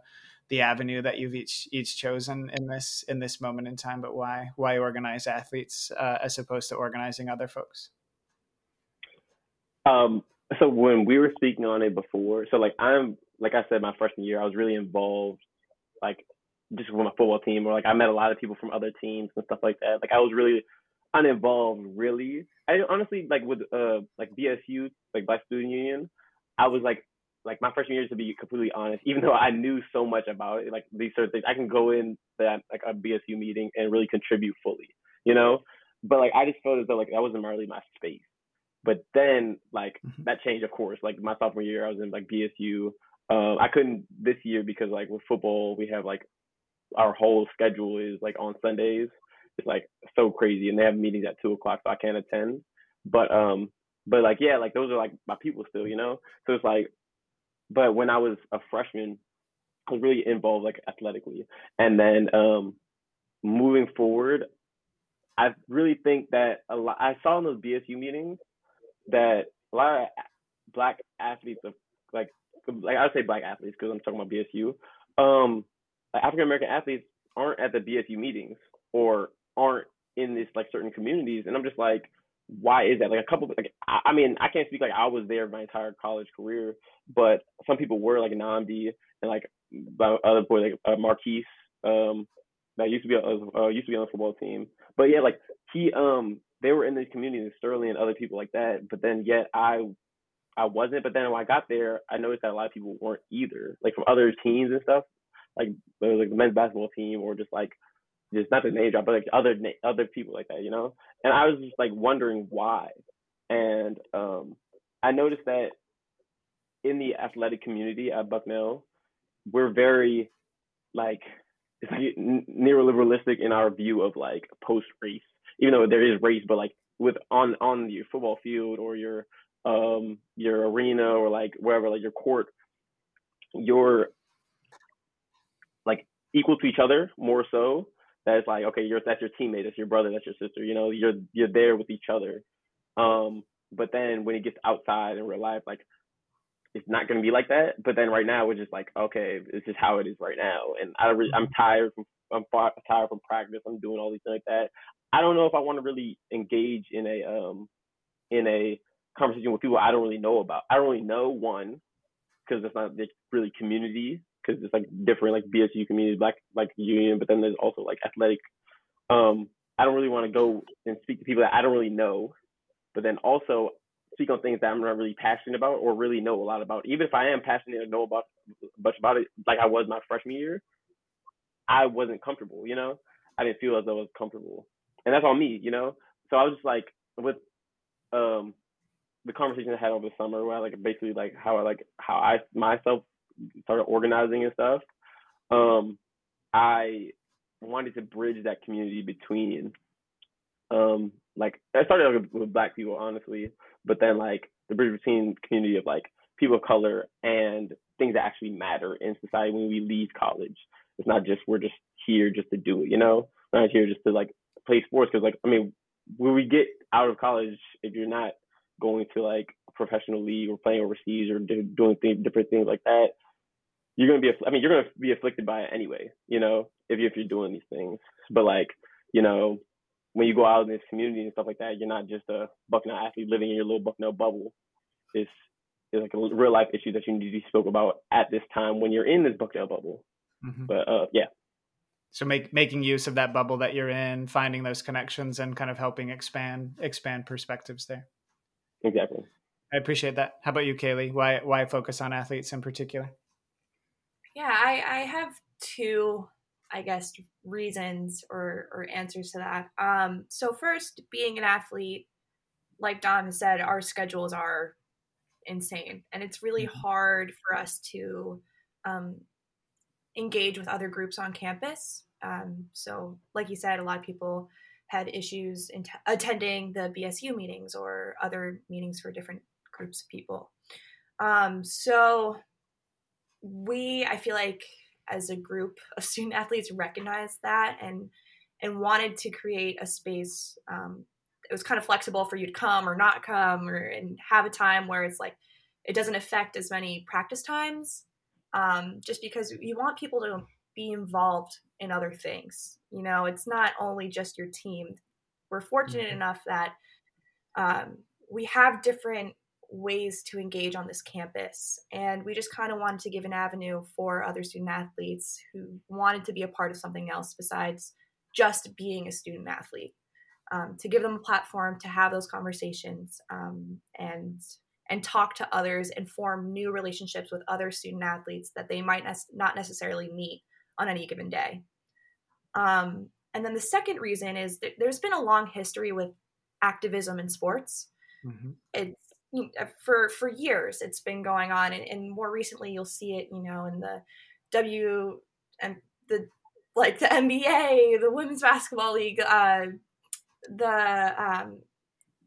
the avenue that you've each each chosen in this in this moment in time but why why organize athletes uh, as opposed to organizing other folks?
Um so when we were speaking on it before so like i'm like i said my freshman year i was really involved like just with my football team or like i met a lot of people from other teams and stuff like that. Like i was really uninvolved really. I honestly like with uh like bsu like black student union i was like like my freshman year is to be completely honest, even though I knew so much about it, like these sort of things, I can go in that like a BSU meeting and really contribute fully, you know. But like I just felt as though like that wasn't really my space. But then like mm-hmm. that changed, of course. Like my sophomore year, I was in like BSU. Um, I couldn't this year because like with football, we have like our whole schedule is like on Sundays. It's like so crazy, and they have meetings at two o'clock, so I can't attend. But um, but like yeah, like those are like my people still, you know. So it's like but when I was a freshman, I was really involved like athletically. And then um, moving forward, I really think that a lot. I saw in those BSU meetings that a lot of black athletes of like like I would say black athletes because I'm talking about BSU. Um, African American athletes aren't at the BSU meetings or aren't in this like certain communities, and I'm just like, why is that? Like a couple, like I, I mean, I can't speak like I was there my entire college career, but some people were like Nnamdi and like other boy like uh, Marquise, um, that used to be uh, uh, used to be on the football team. But yeah, like he um they were in the community, Sterling and other people like that. But then yet I I wasn't. But then when I got there, I noticed that a lot of people weren't either, like from other teams and stuff, like like the men's basketball team or just like just not the name drop, but like other other people like that, you know. And I was just like wondering why. And um, I noticed that in the athletic community at Bucknell, we're very like like neoliberalistic in our view of like post race, even though there is race, but like with on on your football field or your um your arena or like wherever like your court, you're like equal to each other more so that it's like okay you're that's your teammate that's your brother that's your sister you know you're you're there with each other. Um but then when it gets outside in real life like it's not going to be like that. But then right now we're just like okay this is how it is right now. And i re- i'm tired from i'm far, tired from practice. I'm doing all these things like that. I don't know if i want to really engage in a um in a conversation with people i don't really know about. I don't really know one because it's not really community because it's like different like BSU community, black like union, but then there's also like athletic. Um, I don't really want to go and speak to people that I don't really know, but then also speak on things that I'm not really passionate about or really know a lot about. Even if I am passionate and know about much about it, like I was my freshman year, I wasn't comfortable. You know, I didn't feel as though I was comfortable, and that's on me. You know, so I was just like with um the conversation I had over the summer, where I like basically like how I like how I myself started organizing and stuff, um, I wanted to bridge that community between, um, like I started with, with black people honestly, but then like the bridge between community of like people of color and things that actually matter in society when we leave college. It's not just we're just here just to do it, you know. We're not here just to like play sports because like I mean, when we get out of college, if you're not going to like professional league or playing overseas or do, doing different things like that, you're gonna be I mean you're gonna be afflicted by it anyway, you know, if you if you're doing these things. But like, you know, when you go out in this community and stuff like that, you're not just a Bucknell athlete living in your little Bucknell bubble. It's it's like a real life issue that you need to be spoke about at this time when you're in this Bucknell bubble. Mm-hmm. But uh, yeah.
So make making use of that bubble that you're in, finding those connections, and kind of helping expand expand perspectives there.
Exactly.
I appreciate that. How about you, Kaylee? Why why focus on athletes in particular?
Yeah, I, I have two, I guess, reasons or, or answers to that. Um, so, first, being an athlete, like Dom said, our schedules are insane. And it's really mm-hmm. hard for us to um, engage with other groups on campus. Um, so, like you said, a lot of people had issues in t- attending the BSU meetings or other meetings for different groups of people. Um, so, we i feel like as a group of student athletes recognized that and and wanted to create a space um, it was kind of flexible for you to come or not come or and have a time where it's like it doesn't affect as many practice times um, just because you want people to be involved in other things you know it's not only just your team we're fortunate mm-hmm. enough that um, we have different ways to engage on this campus. And we just kind of wanted to give an avenue for other student athletes who wanted to be a part of something else besides just being a student athlete. Um, to give them a platform to have those conversations um, and and talk to others and form new relationships with other student athletes that they might ne- not necessarily meet on any given day. Um, and then the second reason is there's been a long history with activism in sports. Mm-hmm. It's uh, for for years it's been going on and, and, more recently you'll see it you know in the w and the like the nba the women's basketball league uh the um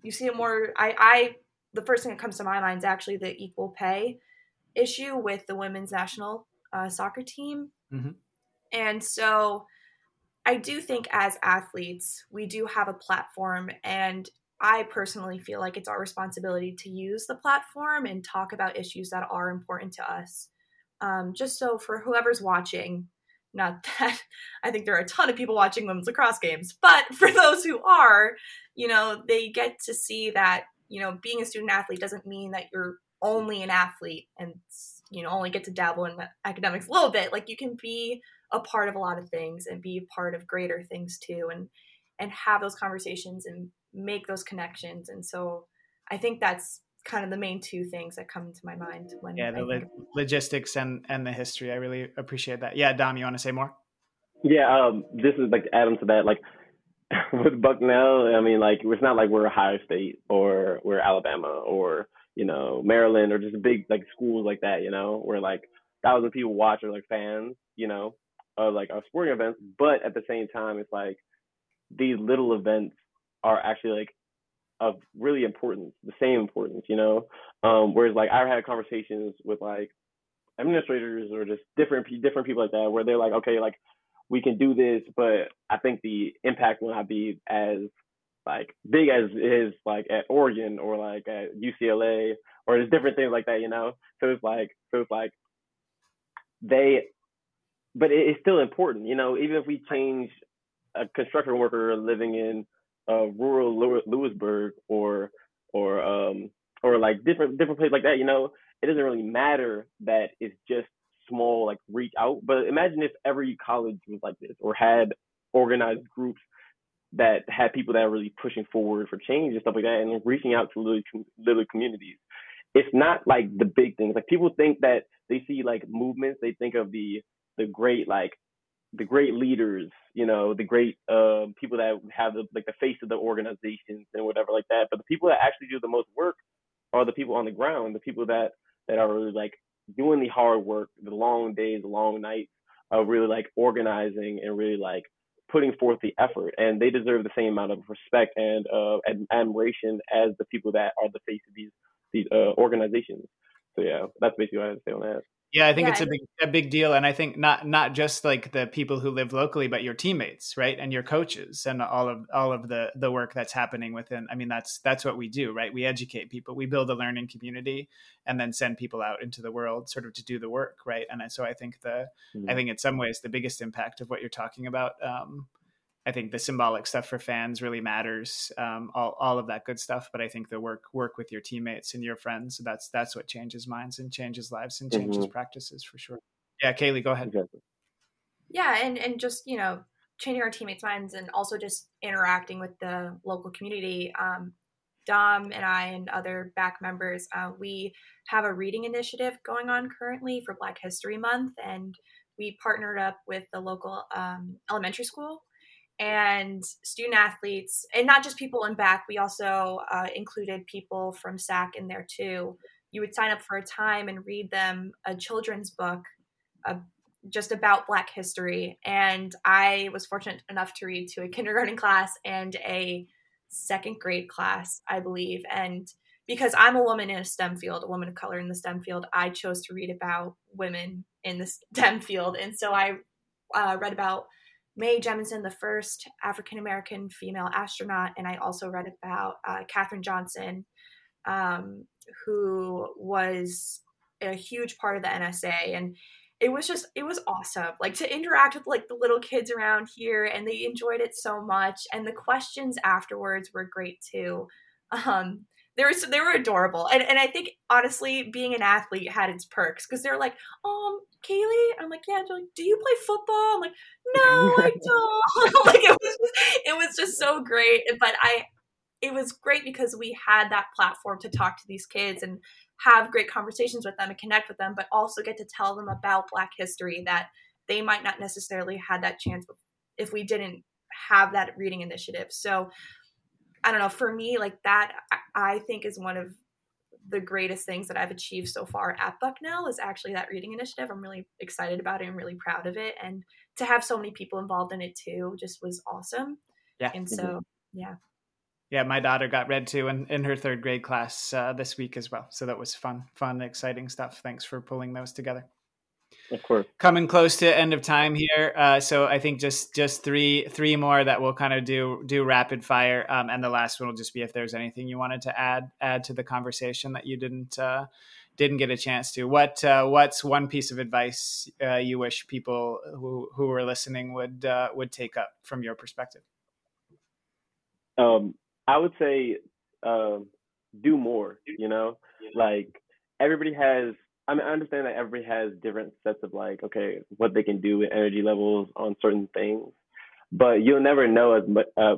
you see it more i i the first thing that comes to my mind is actually the equal pay issue with the women's national uh, soccer team mm-hmm. and so i do think as athletes we do have a platform and I personally feel like it's our responsibility to use the platform and talk about issues that are important to us. Um, just so for whoever's watching, Not that I think there are a ton of people watching women's lacrosse games, but for those who are, you know, they get to see that, you know, being a student athlete doesn't mean that you're only an athlete and, you know, only get to dabble in academics a little bit. Like you can be a part of a lot of things and be part of greater things too and and have those conversations and make those connections. And so I think that's kind of the main two things that come to my mind when
yeah the lo- logistics and and the history i really appreciate that yeah dom you want to say more
yeah um this is like add on to that like with bucknell i mean like it's not like we're ohio state or we're alabama or you know maryland or just big like schools like that you know where like thousands of people watch or like fans you know of like our sporting events but at the same time it's like these little events are actually like of really importance, the same importance, you know. Um, whereas like I've had conversations with like administrators or just different different people like that where they're like, okay, like we can do this, but I think the impact will not be as like big as is like at Oregon or like at UCLA or just different things like that, you know. So it's like so it's like they, but it's still important, you know. Even if we change a construction worker living in uh, rural Lewisburg or or um or like different different places like that, you know, it doesn't really matter that it's just small like reach out. But imagine if every college was like this or had organized groups that had people that are really pushing forward for change and stuff like that and reaching out to little, little communities. It's not like the big things. Like people think that they see like movements, they think of the the great like the great leaders, you know, the great uh, people that have the, like the face of the organizations and whatever like that. But the people that actually do the most work are the people on the ground, the people that that are really like doing the hard work, the long days, the long nights, of really like organizing and really like putting forth the effort. And they deserve the same amount of respect and uh, admiration as the people that are the face of these these uh, organizations. So yeah, that's basically what I have to say on that.
Yeah, I think yeah, it's a big a big deal, and I think not not just like the people who live locally, but your teammates, right, and your coaches, and all of all of the the work that's happening within. I mean, that's that's what we do, right? We educate people, we build a learning community, and then send people out into the world, sort of to do the work, right? And so I think the mm-hmm. I think in some ways the biggest impact of what you're talking about um, I think the symbolic stuff for fans really matters, um, all, all of that good stuff. But I think the work work with your teammates and your friends that's that's what changes minds and changes lives and changes mm-hmm. practices for sure. Yeah, Kaylee, go ahead.
Yeah, and and just you know changing our teammates' minds and also just interacting with the local community. Um, Dom and I and other BAC members, uh, we have a reading initiative going on currently for Black History Month, and we partnered up with the local um, elementary school and student athletes, and not just people in BAC. We also uh, included people from SAAC in there too. You would sign up for a time and read them a children's book, uh, just about Black history. And I was fortunate enough to read to a kindergarten class and a second grade class, I believe. And because I'm a woman in a STEM field, a woman of color in the STEM field, I chose to read about women in the STEM field. And so I uh, read about Mae Jemison, the first African American female astronaut, and I also read about uh, Katherine Johnson, um, who was a huge part of the NSA, and it was just it was awesome, like to interact with like the little kids around here, and they enjoyed it so much, and the questions afterwards were great too. Um, they were they were adorable, and and I think honestly, being an athlete had its perks because they're like, um, Kaylee? I'm like, yeah. Like, do you play football? I'm like, no, I don't. like it was, just, it was just so great. But I, it was great because we had that platform to talk to these kids and have great conversations with them and connect with them, but also get to tell them about Black history that they might not necessarily had that chance if we didn't have that reading initiative. So I don't know. For me, like that, I think is one of the greatest things that I've achieved so far at Bucknell is actually that reading initiative. I'm really excited about it. I'm really proud of it. And to have so many people involved in it too just was awesome.
Yeah.
And so, mm-hmm. yeah.
Yeah, my daughter got read to in, in her third grade class uh, this week as well. So that was fun, fun, exciting stuff. Thanks for pulling those together.
Of course.
Coming close to end of time here, uh, so I think just just three three more that we'll kind of do do rapid fire, um, and the last one will just be if there's anything you wanted to add add to the conversation that you didn't uh, didn't get a chance to. What uh, what's one piece of advice uh, you wish people who who are listening would uh, would take up from your perspective?
Um, I would say um, do more. You know, like everybody has. I mean, I understand that everybody has different sets of like, okay, what they can do with energy levels on certain things, but you'll never know as much uh,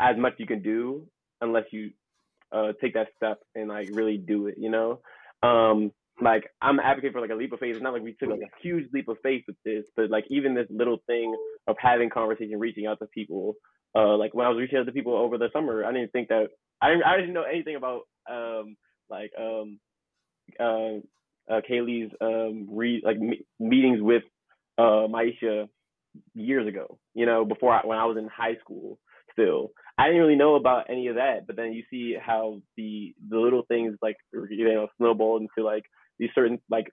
as much you can do unless you uh, take that step and like really do it. You know, um, like I'm advocating for like a leap of faith. It's not like we took like a huge leap of faith with this, but like even this little thing of having conversation, reaching out to people. Uh, like when I was reaching out to people over the summer, I didn't think that I didn't, I didn't know anything about um like um uh, uh Kaylee's um re like me- meetings with uh Maisha years ago. You know, before I, when I was in high school still. I didn't really know about any of that, but then you see how the the little things like you know snowball into like these certain like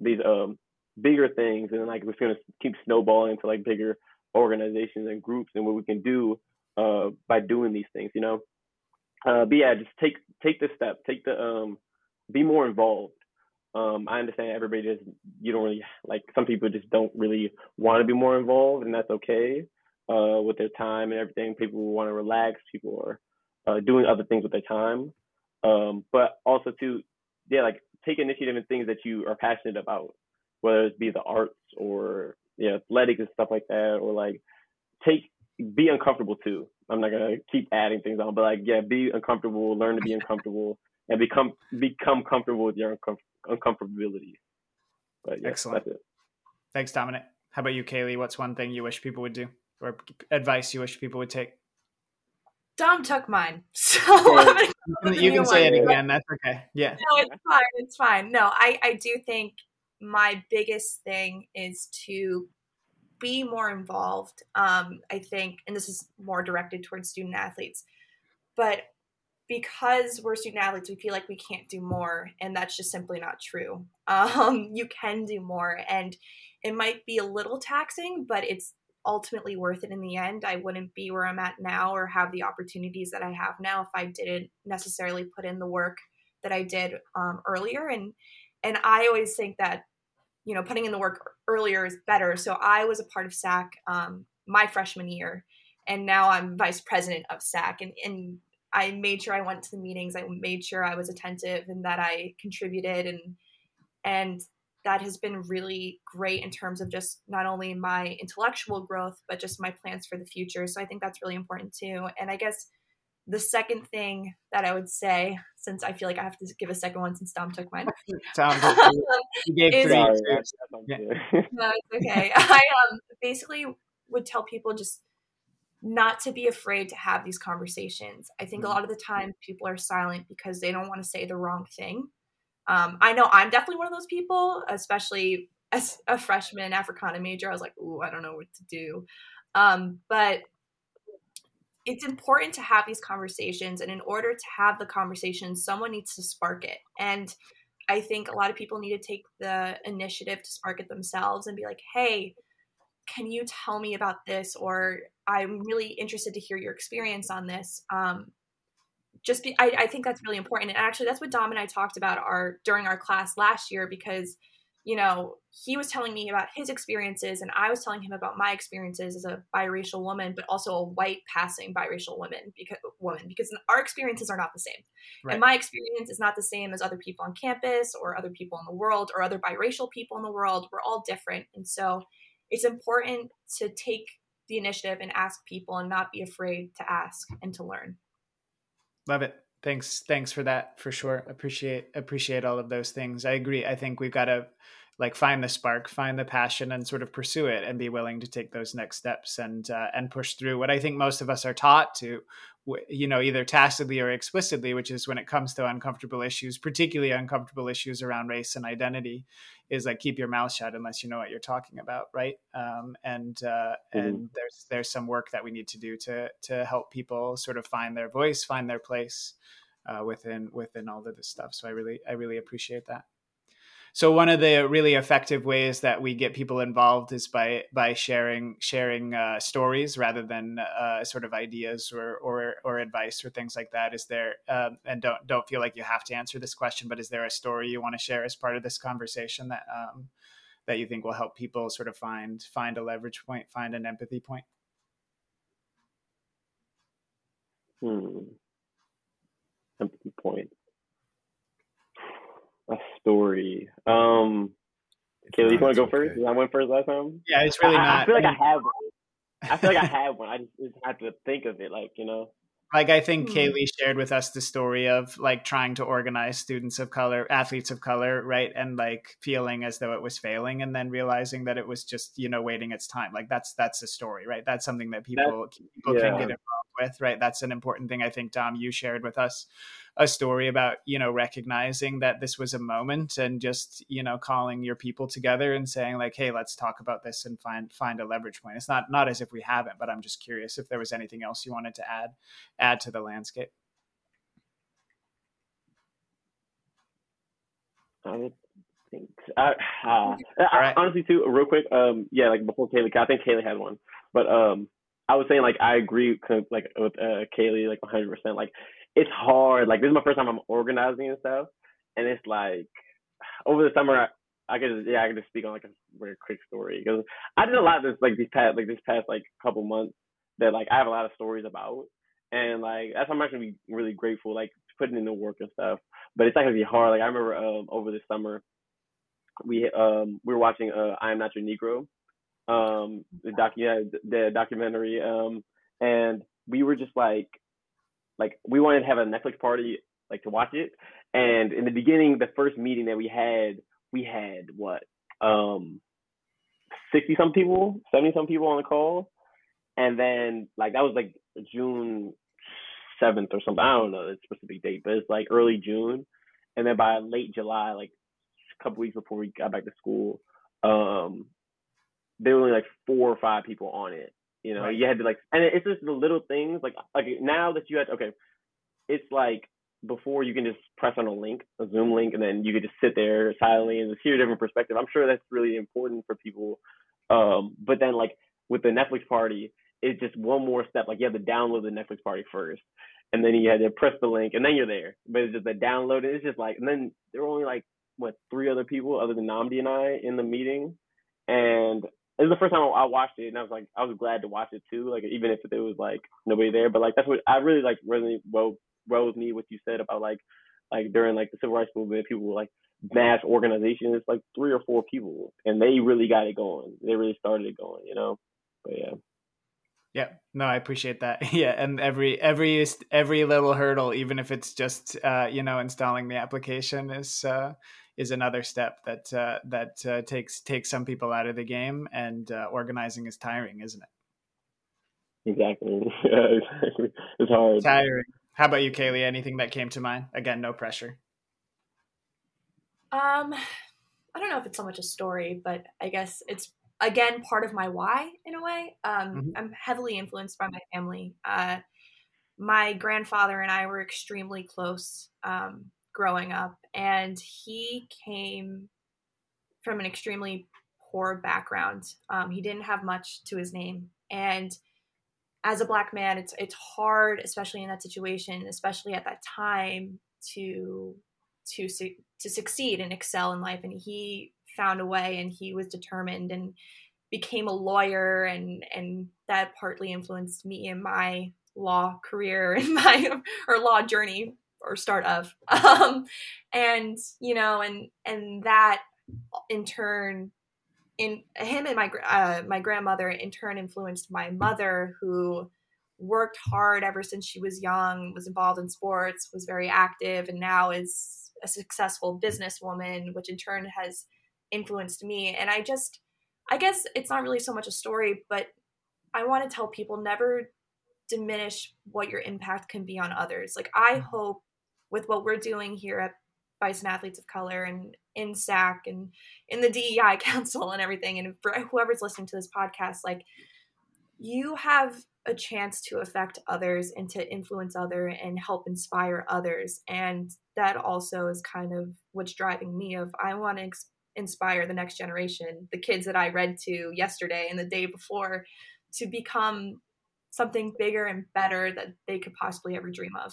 these um bigger things, and then like we're gonna keep snowballing into like bigger organizations and groups and what we can do uh by doing these things, you know. Uh, but yeah, just take take the step, take the um, be more involved. Um, I understand everybody just you don't really like some people just don't really want to be more involved, and that's okay uh, with their time and everything. People want to relax. People are uh, doing other things with their time. Um, but also to, yeah, like take initiative in things that you are passionate about, whether it be the arts or yeah, athletics and stuff like that, or like take be uncomfortable too. I'm not gonna keep adding things on, but like yeah, be uncomfortable, learn to be uncomfortable, and become become comfortable with your uncom- uncomfortability. But yeah,
Excellent. Thanks, Dominic. How about you, Kaylee? What's one thing you wish people would do? or advice you wish people would take?
Dom took mine, so
you can, you can say it again. That's okay. Yeah.
No, it's fine. It's fine. No, I I do think my biggest thing is to be more involved. Um, I think, and this is more directed towards student athletes, but because we're student athletes, we feel like we can't do more, and that's just simply not true. Um, you can do more, and it might be a little taxing, but it's ultimately worth it in the end. I wouldn't be where I'm at now or have the opportunities that I have now if I didn't necessarily put in the work that I did um, earlier. And and I always think that you know putting in the work earlier is better. So I was a part of SAAC um, my freshman year, and now I'm vice president of SAAC. And and I made sure I went to the meetings. I made sure I was attentive and that I contributed and and that has been really great in terms of just not only my intellectual growth but just my plans for the future so i think that's really important too and i guess the second thing that i would say since i feel like i have to give a second one since dom took mine
Tom, you gave
is,
three.
yeah. no it's okay i um, basically would tell people just not to be afraid to have these conversations i think a mm-hmm. lot of the time people are silent because they don't want to say the wrong thing um, I know I'm definitely one of those people, especially as a freshman Africana major. I was like, ooh, I don't know what to do. Um, but it's important to have these conversations. And in order to have the conversation, someone needs to spark it. And I think a lot of people need to take the initiative to spark it themselves and be like, hey, can you tell me about this? Or I'm really interested to hear your experience on this. Um, just be I, I think that's really important and actually that's what dom and i talked about our during our class last year because you know he was telling me about his experiences and i was telling him about my experiences as a biracial woman but also a white passing biracial woman because woman because our experiences are not the same right. and my experience is not the same as other people on campus or other people in the world or other biracial people in the world we're all different and so it's important to take the initiative and ask people and not be afraid to ask and to learn
Love it. Thanks. Thanks for that for sure. Appreciate appreciate all of those things. I agree. I think we've got to like find the spark, find the passion, and sort of pursue it, and be willing to take those next steps and uh, and push through what I think most of us are taught to, you know, either tacitly or explicitly, which is when it comes to uncomfortable issues, particularly uncomfortable issues around race and identity, is like keep your mouth shut unless you know what you're talking about, right? Um, and uh, mm-hmm. and there's there's some work that we need to do to to help people sort of find their voice, find their place uh, within within all of this stuff. So I really I really appreciate that. So one of the really effective ways that we get people involved is by by sharing sharing uh, stories rather than uh, sort of ideas or, or or advice or things like that. Is there um, and don't don't feel like you have to answer this question, but is there a story you want to share as part of this conversation that um, that you think will help people sort of find find a leverage point, find an empathy point?
Hmm. Empathy point a story. Um, Kaylee, you want to go first? I went first last time.
Yeah, it's really
I,
not.
I feel like I have one. I feel like I have one. I just have to think of it, like you know.
Like I think
Hmm.
Kaylee shared with us the story of like trying to organize students of color, athletes of color, right, and like feeling as though it was failing, and then realizing that it was just you know waiting its time. Like that's that's a story, right? That's something that people people
yeah.
can get involved with, right? That's an important thing. I think Dom, you shared with us a story about you know recognizing that this was a moment and just you know calling your people together and saying like hey let's talk about this and find find a leverage point it's not not as if we haven't but i'm just curious if there was anything else you wanted to add add to the landscape
I would think. I, uh,
right.
honestly, too, real quick. Um, yeah, like before Kaylee, I think Kaylee had one, but um, I was saying like I agree like with uh, Kaylee like 100. percent Like it's hard. Like this is my first time I'm organizing and stuff, and it's like over the summer. I, I could yeah I could just speak on like a very quick story because I did a lot this like these past like this past like couple months that like I have a lot of stories about and like that's why I'm actually really grateful like putting in the work and stuff but it's not gonna be hard like I remember um over the summer we um we were watching uh I am not your Negro um the doc yeah the documentary um and we were just like like we wanted to have a Netflix party like to watch it. And in the beginning the first meeting that we had we had what um 60 some people 70 some people on the call. And then like that was like June 7th or something. I don't know the specific date but it's like early June. And then by late July like a couple weeks before we got back to school um there were only like four or five people on it you know
Right.
you had to like and it's just the little things like like now that you had okay it's like before you can just press on a link, a Zoom link, and then you could just sit there silently and just hear a different perspective. I'm sure that's really important for people. Um, but then like with the Netflix party, it's just one more step. Like you have to download the Netflix party first, and then you had to press the link, and then you're there. But it's just the download. It's just like, and then there were only like what three other people other than Nnamdi and I in the meeting, and it was the first time I watched it, and I was like, I was glad to watch it too. Like even if there was like nobody there, but like that's what I really like really well well with me what you said about like like during like the civil rights movement, people were like mass organization. It's like three or four people, and they really got it going. They really started it going, you know. But yeah.
Yeah, no, I appreciate that. Yeah, and every every every little hurdle, even if it's just uh, you know installing the application, is uh, is another step that uh, that uh, takes takes some people out of the game. And uh, organizing is tiring, isn't it?
Exactly. yeah, exactly. It's hard.
Tiring. How about you, Kaylee? Anything that came to mind? Again, no pressure.
Um, I don't know if it's so much a story, but I guess it's again part of my why in a way. Um,
Mhm.
I'm heavily influenced by my family. Uh, my grandfather and I were extremely close um, growing up, and he came from an extremely poor background. Um, he didn't have much to his name, and as a black man, it's it's hard, especially in that situation, especially at that time, to to to succeed and excel in life. And he found a way, and he was determined, and became a lawyer, and and that partly influenced me in my law career and my or law journey or start of. Um, and you know, and and that in turn in him and my uh, my grandmother in turn influenced my mother who worked hard ever since she was young was involved in sports was very active and now is a successful businesswoman which in turn has influenced me and i just i guess it's not really so much a story but i want to tell people never diminish what your impact can be on others like i hope with what we're doing here at bison athletes of color and in SAAC and in the DEI council and everything. And for whoever's listening to this podcast like you have a chance to affect others and to influence other and help inspire others. And that also is kind of what's driving me of i want to ex- inspire the next generation the kids that i read to yesterday and the day before to become something bigger and better that they could possibly ever dream of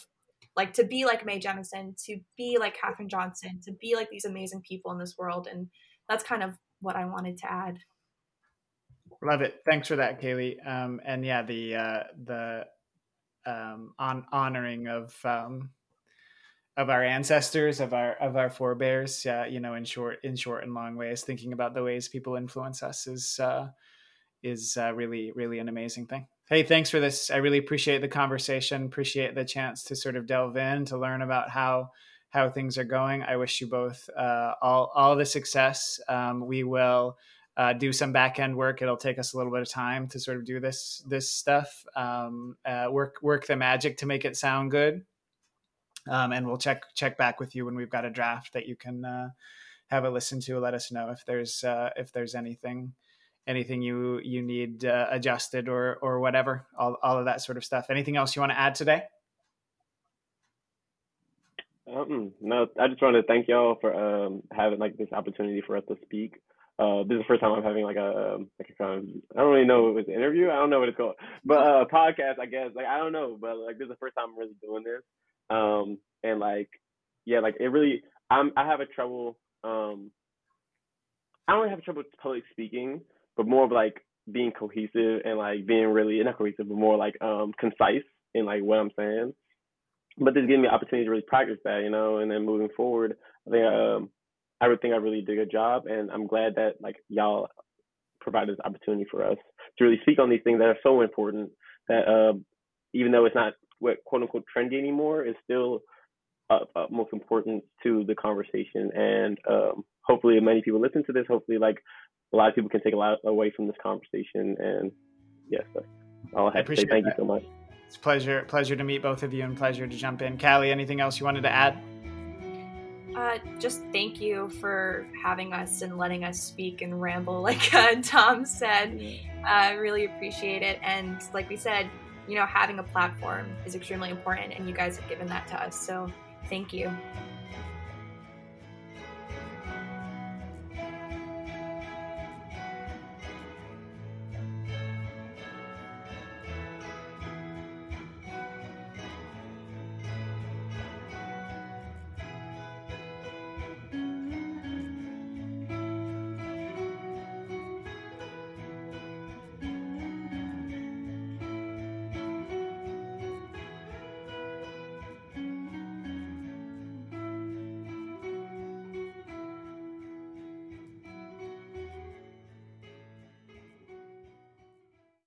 like to be like mae jemison to be like katherine johnson to be like these amazing people in this world and that's kind of what i wanted to add
Love it. Thanks for that, Kaylee. Um, and yeah, the uh, the um, on honoring of um, of our ancestors, of our of our forebears. Uh, you know, in short, in short and long ways, thinking about the ways people influence us is uh, is uh, really really an amazing thing. Hey, thanks for this. I really appreciate the conversation. Appreciate the chance to sort of delve in to learn about how how things are going. I wish you both uh, all all the success. Um, we will uh, do some back end work. It'll take us a little bit of time to sort of do this this stuff, um, uh, work work the magic to make it sound good, um, and we'll check check back with you when we've got a draft that you can uh, have a listen to. Let us know if there's uh, if there's anything anything you you need uh, adjusted or or whatever. All all of that sort of stuff. Anything else you want to add today?
Um, no, I just wanted to thank y'all for um, having like this opportunity for us to speak uh, this is the first time I'm having like a um, like a kind of I don't really know if it was an interview. I don't know what it's called, but uh, podcast I guess. Like I don't know, but like this is the first time I'm really doing this. Um, and like yeah, like it really I'm I have a trouble. Um, I don't really have trouble public speaking, but more of like being cohesive and like being really not cohesive, but more like um concise in like what I'm saying. But this giving me opportunity to really practice that, you know, and then moving forward, I think um I would think I really did a good job, and I'm glad that like y'all provided this opportunity for us to really speak on these things that are so important. That uh, even though it's not what quote unquote trendy anymore, it's still most important to the conversation. And um, hopefully, many people listen to this. Hopefully, like a lot of people can take a lot away from this conversation. And yes, that's all I have I to say. Thank that. you so much.
It's a pleasure, pleasure to meet both of you, and pleasure to jump in. Callie, anything else you wanted to add?
Uh, just thank you for having us and letting us speak and ramble, like uh, Tom said. I uh, really appreciate it. And like we said, you know, having a platform is extremely important, and you guys have given that to us. So thank you.